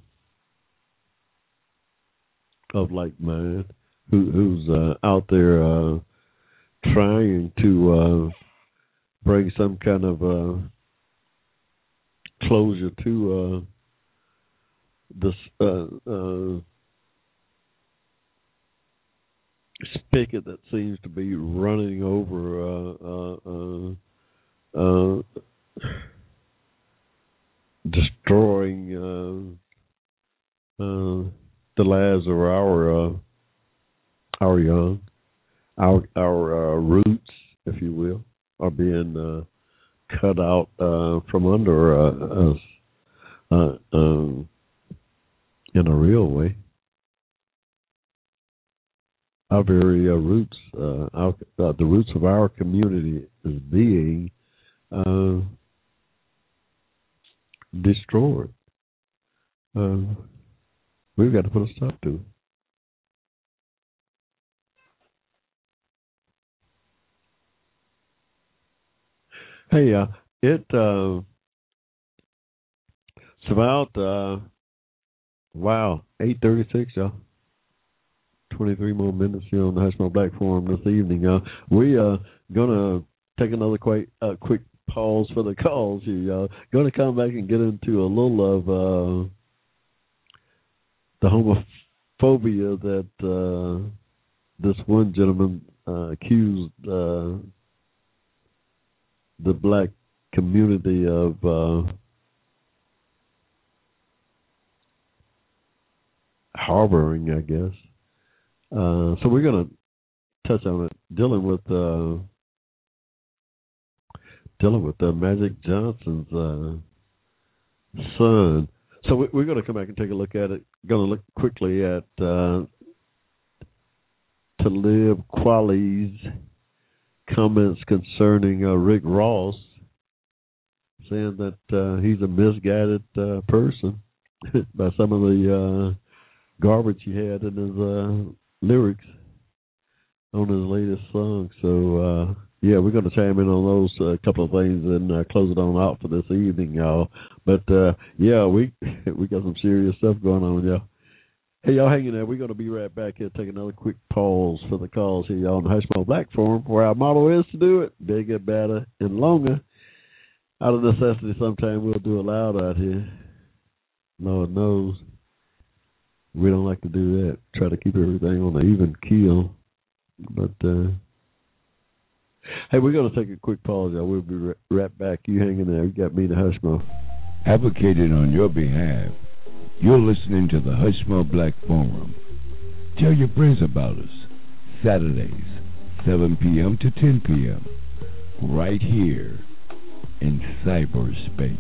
of like mind who who's uh out there uh trying to bring some kind of uh closure to uh this uh uh spigot that seems to be running over uh uh uh, uh destroying uh the lives of our our young, our our roots, if you will, are being cut out from under us um, in a real way. Our very uh, roots, uh, our, uh, the roots of our community is being uh, destroyed. Uh, we've got to put a stop to it. Hey, uh, it it's about wow, eight thirty six, y'all. Twenty three more minutes here on the Hushmo Black Forum this evening. Uh, we are gonna take another quick uh, quick pause for the calls here, y'all. Gonna come back and get into a little of uh the homophobia that uh this one gentleman uh, accused uh the black community of harboring, I guess. Uh, so we're going to touch on it, dealing with uh, dealing with uh, Magic Johnson's uh, son. So we, we're going to come back and take a look at it. Going to look quickly at uh, Talib Kweli's comments concerning uh, Rick Ross, saying that uh, he's a misguided uh, person by some of the garbage he had in his lyrics on his latest song. So uh, yeah, we're going to chime in on those uh, couple of things and uh, close it on out for this evening, y'all. But uh, yeah, we we got some serious stuff going on, y'all. Hey, y'all hanging there. We're going to be right back here. Take another quick pause for the calls here y'all, on the Hushmo Black Forum, where our motto is to do it bigger, better, and longer. Out of necessity, sometime we'll do it loud out here. Lord knows. We don't like to do that. Try to keep everything on the even keel. But, uh, hey, we're going to take a quick pause, y'all. We'll be right back. You hanging there. You got me to Hushmo. Advocated on your behalf you're listening to the Hushmo Black Forum. Tell your friends about us. Saturdays, 7 p.m. to 10 p.m. Right here in cyberspace.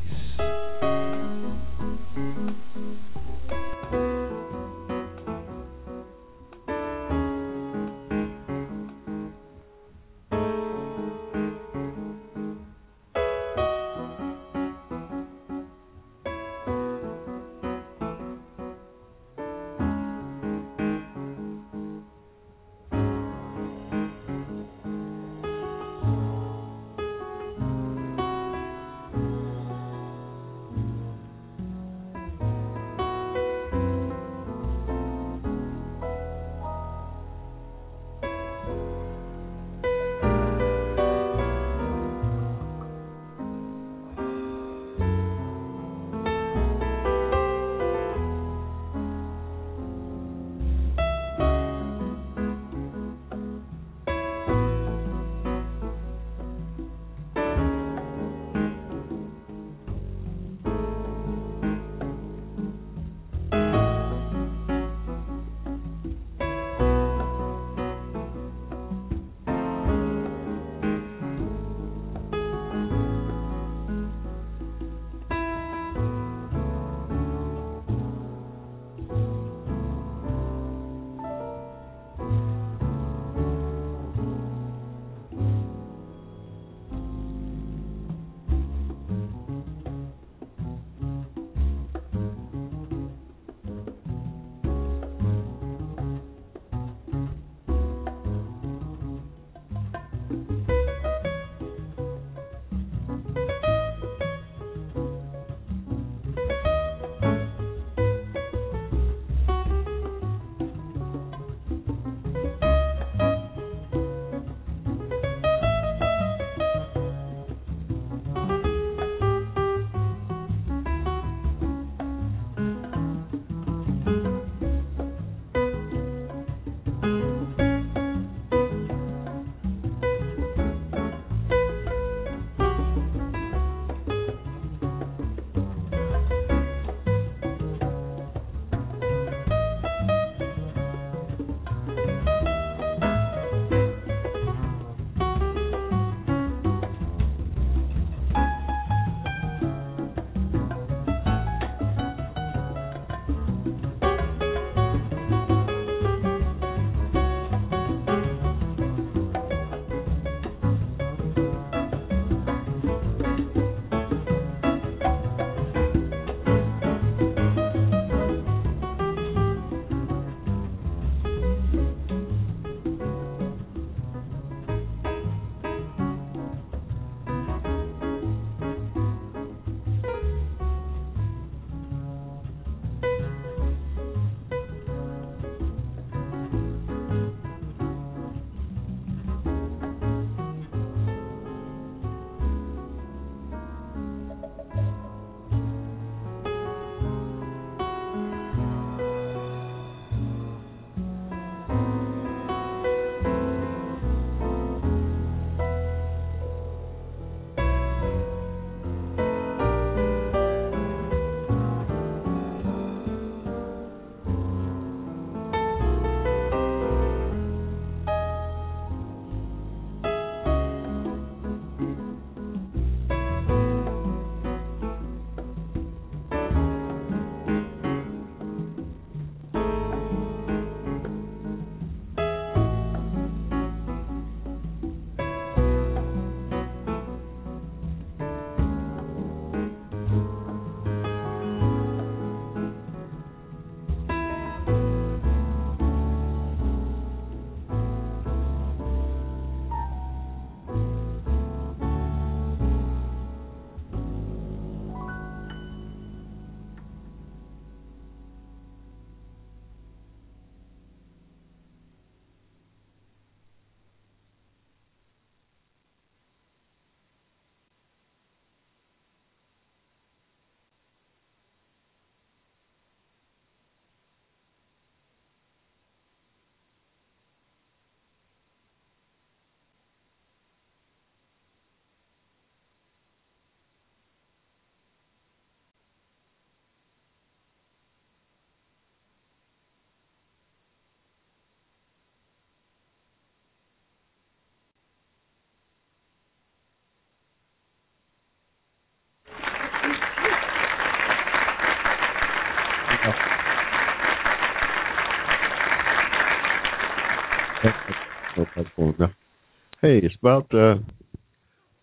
Hey, it's about uh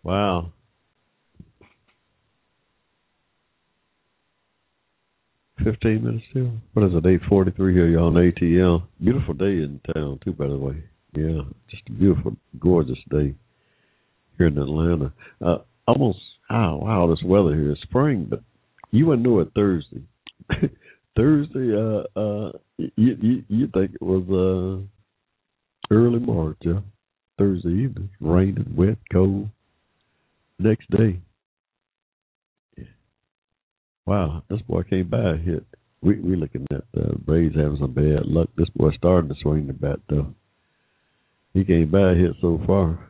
wow. Fifteen minutes still. What is it? Eight forty three here, y'all on ATL. Beautiful day in town too, by the way. Yeah, just a beautiful, gorgeous day here in Atlanta. Uh, almost, oh wow, this weather here is spring, but you wouldn't know it Thursday. Thursday, uh, uh, you you you think it was uh early March, yeah. Thursday evening, raining, wet, cold. Next day, wow, this boy came by hit. We we looking at the Braves having some bad luck. This boy starting to swing the bat though. He came by hit so far.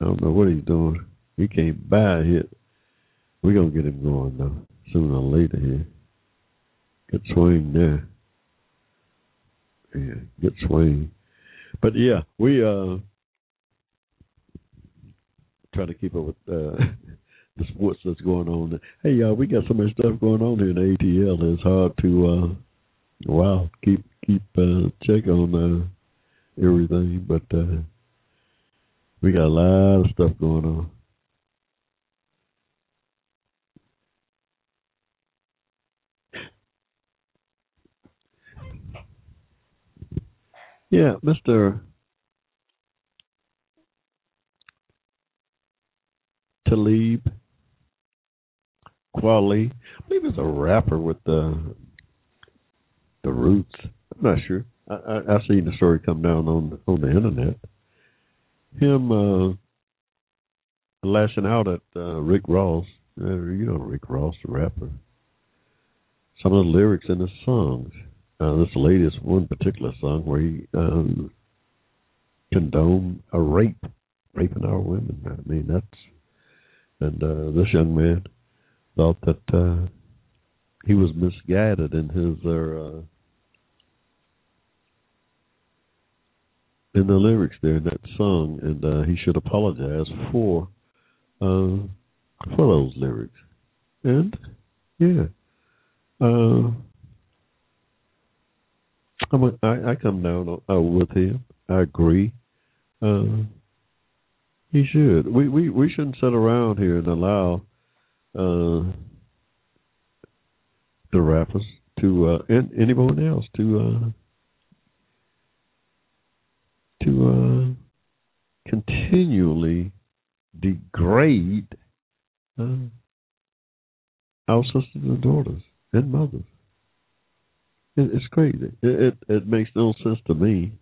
I don't know what he's doing. He came by hit. We gonna get him going though sooner or later here. Good swing there. Yeah, good swing. But yeah, we uh try to keep up with uh the sports that's going on. Hey y'all, we got so much stuff going on here in ATL. It's hard to uh wow, keep keep uh check on uh everything, but uh we got a lot of stuff going on. Yeah, Mr. Talib Kweli. I believe he's a rapper with the the roots. I'm not sure. I, I I seen the story come down on on the internet. Him uh lashing out at uh, Rick Ross. Uh, you know Rick Ross, the rapper. Some of the lyrics in the songs. Uh, this latest one particular song where he um, condoned a rape, raping our women. I mean that's and uh, this young man thought that uh, he was misguided in his uh, in the lyrics there in that song, and uh, he should apologize for uh, for those lyrics. And yeah, uh, I'm a, I, I come down uh, with him. I agree. Uh, he should. We we we shouldn't sit around here and allow uh, the rappers to uh, and anyone else to uh, to uh, continually degrade uh, our sisters and daughters and mothers. It, it's crazy. It, it, it makes no sense to me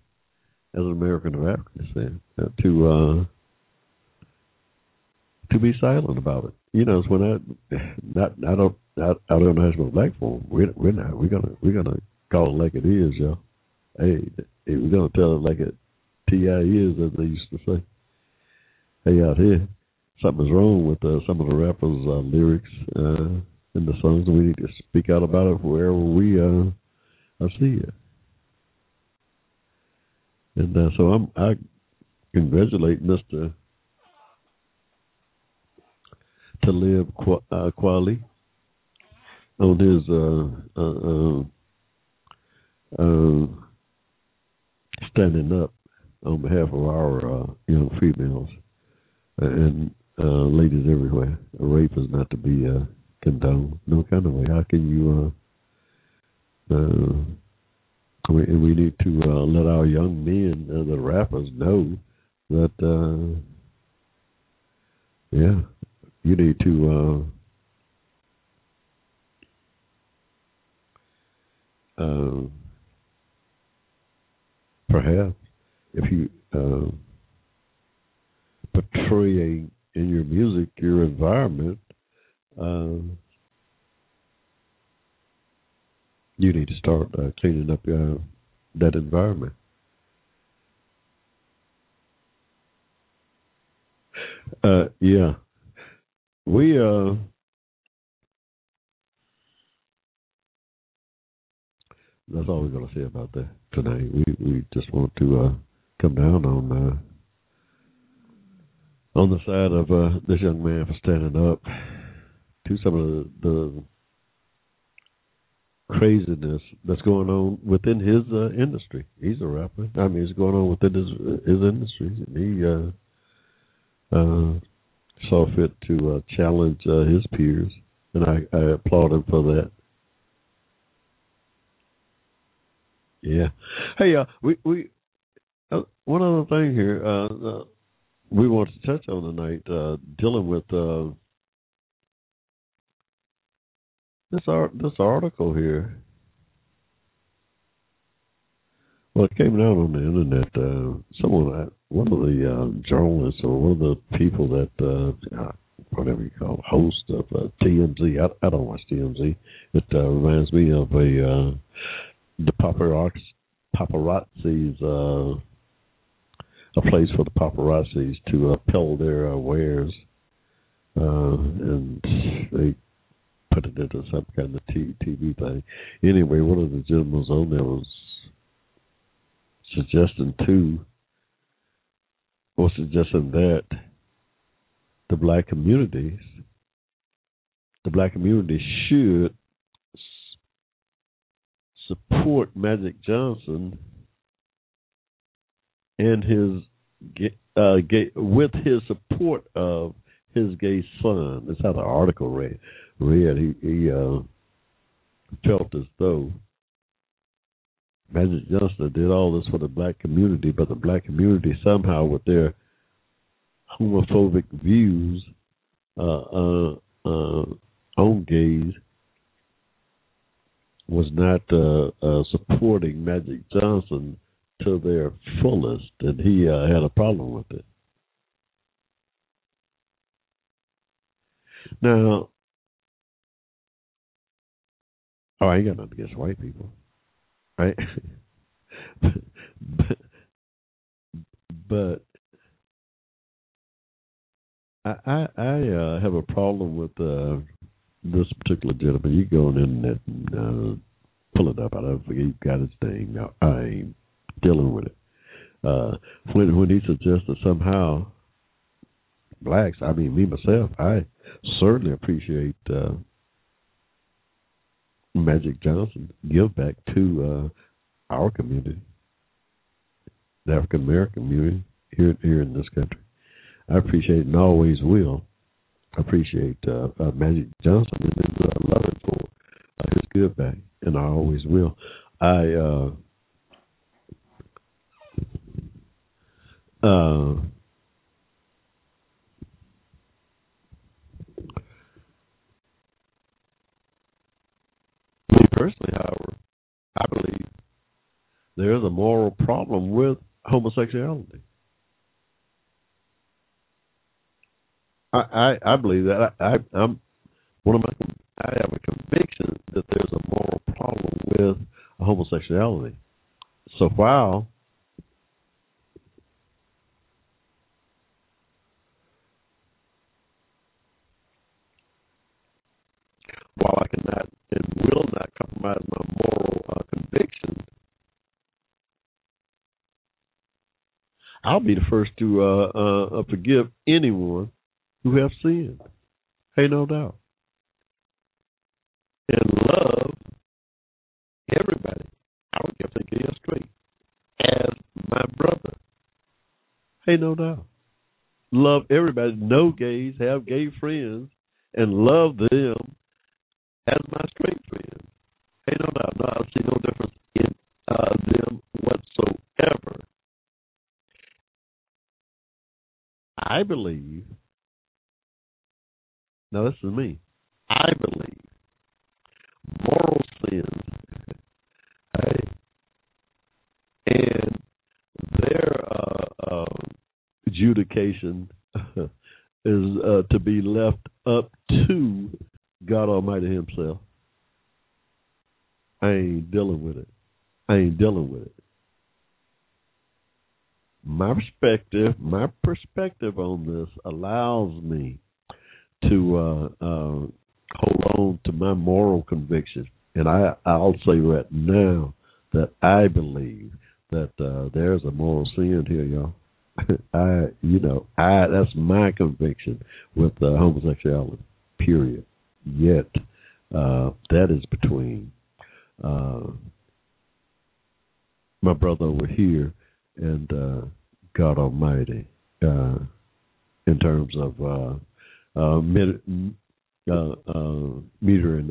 as an American of African descent to uh, to be silent about it. You know, it's when I not I don't I, I don't know National Black Forum. We're we're not we're gonna we're gonna call it like it is, y'all. Hey, we're gonna tell it like it ti is, as they used to say. Hey, out here, something's wrong with uh, some of the rappers' uh, lyrics uh, in the songs, we need to speak out about it wherever we uh, I see it. And uh, so I'm I congratulate Mister Talib Kweli on his uh, uh, uh, standing up on behalf of our uh, young females and uh, ladies everywhere. Rape is not to be uh, condoned, no kind of way. How can you? We, we need to let our young men, the rappers, know that. Yeah, you need to uh, uh, perhaps if you uh, portray in your music your environment, uh, you need to start uh, cleaning up uh, that environment. Uh, yeah, we uh that's all we're going to say about that tonight. We we just want to uh, come down on uh, on the side of uh, this young man for standing up to some of the, the craziness that's going on within his uh, industry. He's a rapper. I mean, it's going on within his his industry. He uh, uh, saw fit to uh, challenge uh, his peers, and I, I applaud him for that. Yeah. Hey, uh, we we uh, one other thing here. Uh, we want to touch on tonight, uh, dealing with uh, this art this article here. Well, it came out on the internet. Uh, someone, uh, one of the uh, journalists or one of the people that, uh, whatever you call, it, host of uh, TMZ. I, I don't watch TMZ. It uh, reminds me of a uh, the paparazzi paparazzi's uh, a place for the paparazzis to uh, peddle their uh, wares, uh, and they put it into some kind of TV thing. Anyway, one of the gentlemen on there was suggesting too, or suggesting that the black communities, the black community should support Magic Johnson and his uh, gay, with his support of his gay son. That's how the article read. Read he, he uh, felt as though Magic Johnson did all this for the black community, but the black community somehow, with their homophobic views uh, uh, uh, on gays, was not uh, uh, supporting Magic Johnson to their fullest, and he had a problem with it. Now, oh, I ain't got nothing against white people, right? but, but I I, I uh, have a problem with uh, this particular gentleman. You go on the internet and uh, pull it up. I don't forget he got his name. Now I ain't dealing with it. Uh, when when he suggests that somehow blacks, I mean me myself, I certainly appreciate uh, Magic Johnson give back to uh, our community, the African American community here here in this country. I appreciate and always will appreciate uh, uh, Magic Johnson and his uh, love for uh, his good back, and I always will. I uh, uh, I believe there is a moral problem with homosexuality. I, I, I believe that. I, I, I'm one of my. I have a conviction that there's a moral problem with homosexuality. So while while I cannot and will not compromise my moral uh, conviction, I'll be the first to uh, uh, forgive anyone who have sinned. Hey, no doubt. And love everybody. I don't care if they gay or straight. As my brother. Hey, no doubt. Love everybody. No gays, have gay friends, and love them as my straight friends. Hey, no doubt. No, I see no difference in uh, them whatsoever. I believe now, this is me. I believe moral sins, hey, and their uh, uh, adjudication is uh, to be left up to God Almighty Himself. I ain't dealing with it. I ain't dealing with it. My perspective, my perspective on this allows me to uh, uh, hold on to my moral convictions, and I I'll say right now that I believe that uh, there's a moral sin here, y'all. I you know I that's my conviction with uh, homosexuality. Period. Yet uh, that is between uh, my brother over here and uh, God Almighty uh, in terms of uh, uh, metering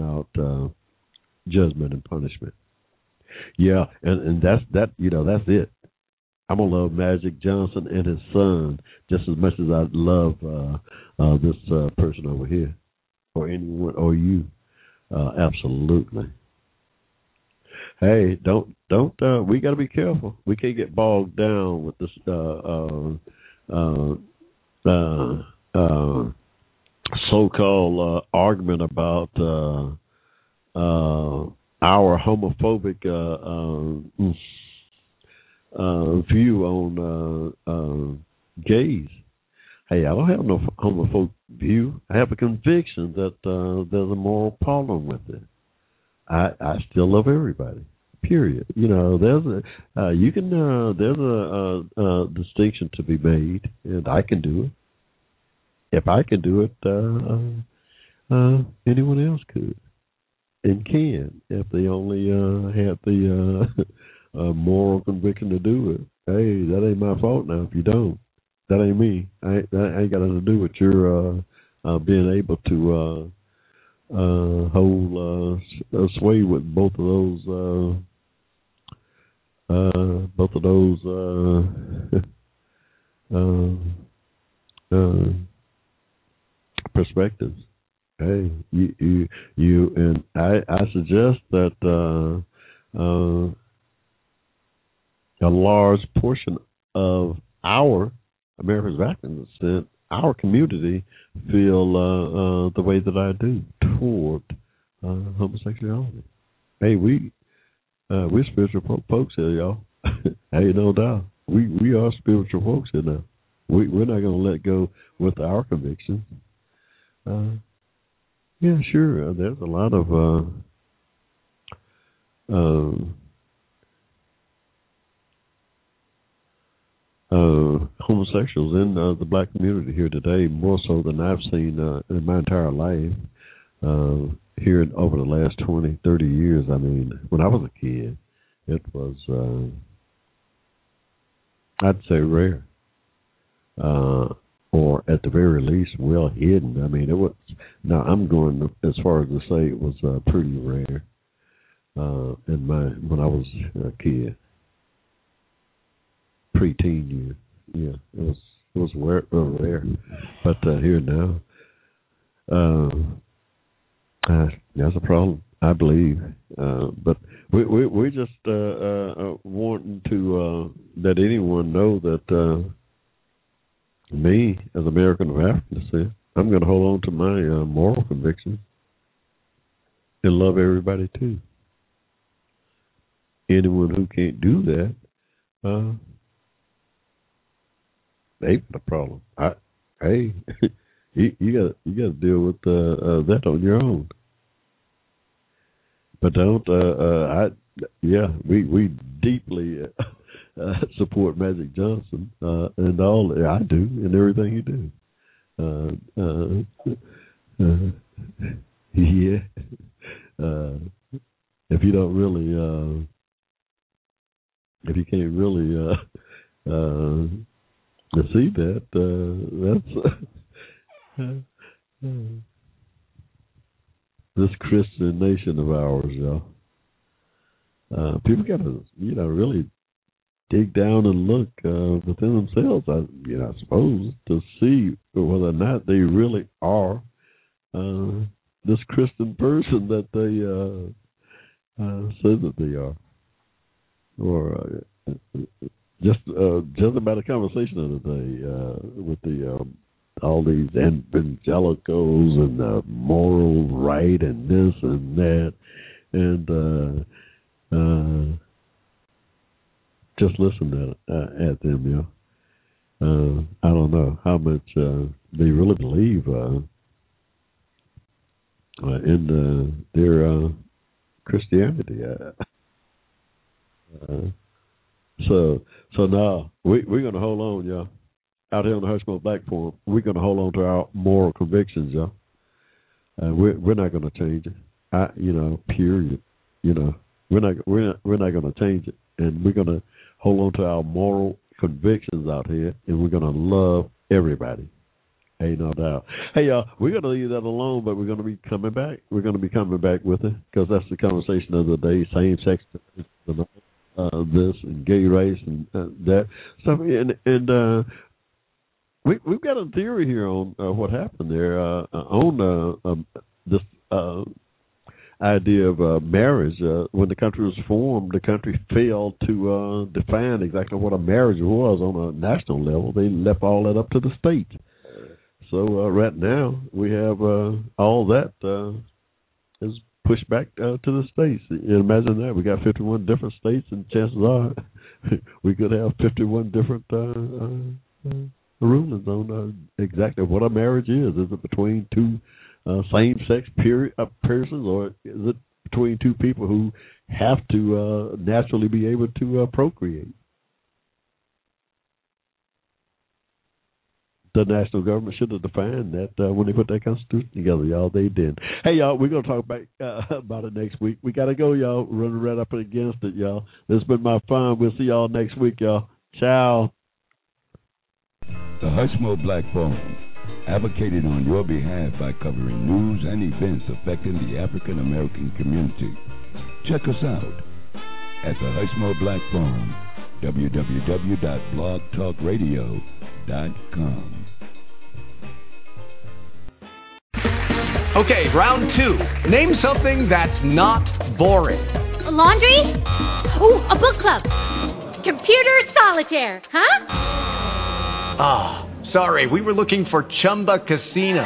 out judgment and punishment. Yeah, and and that's that. You know, that's it. I'm gonna love Magic Johnson and his son just as much as I love this person over here, or anyone, or you. Absolutely. Hey, don't don't. Uh, we got to be careful. We can't get bogged down with this uh, uh, uh, so-called argument about our homophobic uh, view on gays. Hey, I don't have no homophobic view. I have a conviction that uh, there's a moral problem with it. I I still love everybody. Period. You know, there's a uh, you can uh, there's a, a, a distinction to be made, and I can do it. If I can do it, uh, uh, anyone else could and can if they only uh, have the uh, uh, moral conviction to do it. Hey, that ain't my fault now. If you don't, that ain't me. I ain't, that ain't got nothing to do with your uh, uh, being able to uh, uh, hold uh, sway with both of those. Uh, uh, both of those uh, uh, uh, perspectives. Hey, you, you, you, and I, I suggest that uh, uh, a large portion of our Americans of African descent, our community, feel uh, uh, the way that I do toward uh, homosexuality. Hey, we uh, we're spiritual folks here, y'all. hey, no doubt. We we are spiritual folks here now. We we're not going to let go with our convictions. Uh, yeah, sure. Uh, there's a lot of uh, um, uh, homosexuals in uh, the black community here today, more so than I've seen uh, in my entire life. Uh, here in, over the last 20, 30 years, I mean, when I was a kid, it was, uh, I'd say rare. Uh, or at the very least, well hidden. I mean, it was, now I'm going as far as to say it was uh, pretty rare uh, in my, when I was a kid. Pre-teen years, yeah, it was it was rare, rare. but uh, here now, uh, uh, that's a problem, I believe. Uh, but we we we just uh, uh, uh, wanting to uh, let anyone know that uh, me, as American of African descent, I'm going to hold on to my uh, moral convictions and love everybody too. Anyone who can't do that, uh, they a problem. I, hey, you, you got you got to deal with uh, uh, that on your own. But don't. Uh, uh, I yeah, we we deeply uh, support Magic Johnson uh, and all. I do and everything you do. Uh, uh, uh, yeah. Uh, if you don't really, uh, if you can't really uh, uh, see that, uh, that's this Christian nation of ours, y'all. Uh, people got to, you know, really dig down and look uh, within themselves. I, you know, I suppose to see whether or not they really are uh, this Christian person that they uh, uh, say that they are, or just uh, just about a conversation the day uh, with the um, all these evangelicals and the moral right and this and that, and uh, uh, just listen to uh, at them, you know. Uh, I don't know how much uh, they really believe uh, uh, in uh, their uh, Christianity. Uh, uh, so, so now we we're gonna hold on, y'all out here on the Hushmo Black Forum, we're to hold on to our moral convictions, y'all. Uh, we're we're not to change it. I, you know, period. You know, We're not we're not, we're not to change it, and we're to hold on to our moral convictions out here, and we're to love everybody. Ain't no doubt. Hey, y'all, we're going to leave that alone, but we're going to be coming back. We're going to be coming back with it because that's the conversation of the day: same sex, uh, this and gay rights and uh, that stuff. And and uh, we we've got a theory here on uh, what happened there uh, on uh, um, this uh, idea of uh, marriage. Uh, when the country was formed, the country failed to uh, define exactly what a marriage was on a national level. They left all that up to the states. So uh, right now we have uh, all that uh, is pushed back uh, to the states. You imagine that we got 51 different states, and chances are we could have 51 different uh, uh, uh, rulings on uh, exactly what a marriage is. Is it between two uh, same-sex period, uh, persons, or is it between two people who have to uh, naturally be able to uh, procreate? The national government should have defined that uh, when they put that constitution together, y'all. They did. Hey, y'all, we're gonna talk back, uh, about it next week. We gotta go, y'all. Running right up against it, y'all. This has been my fun. We'll see y'all next week, y'all. Ciao. The Hushmo Black Forum, advocated on your behalf by covering news and events affecting the African American community. Check us out at the Hushmo Black Forum, www.blogtalkradio.com. Okay, round two. Name something that's not boring. A laundry? Ooh, a book club. Computer solitaire, huh? Ah, sorry, we were looking for Chumba Casino.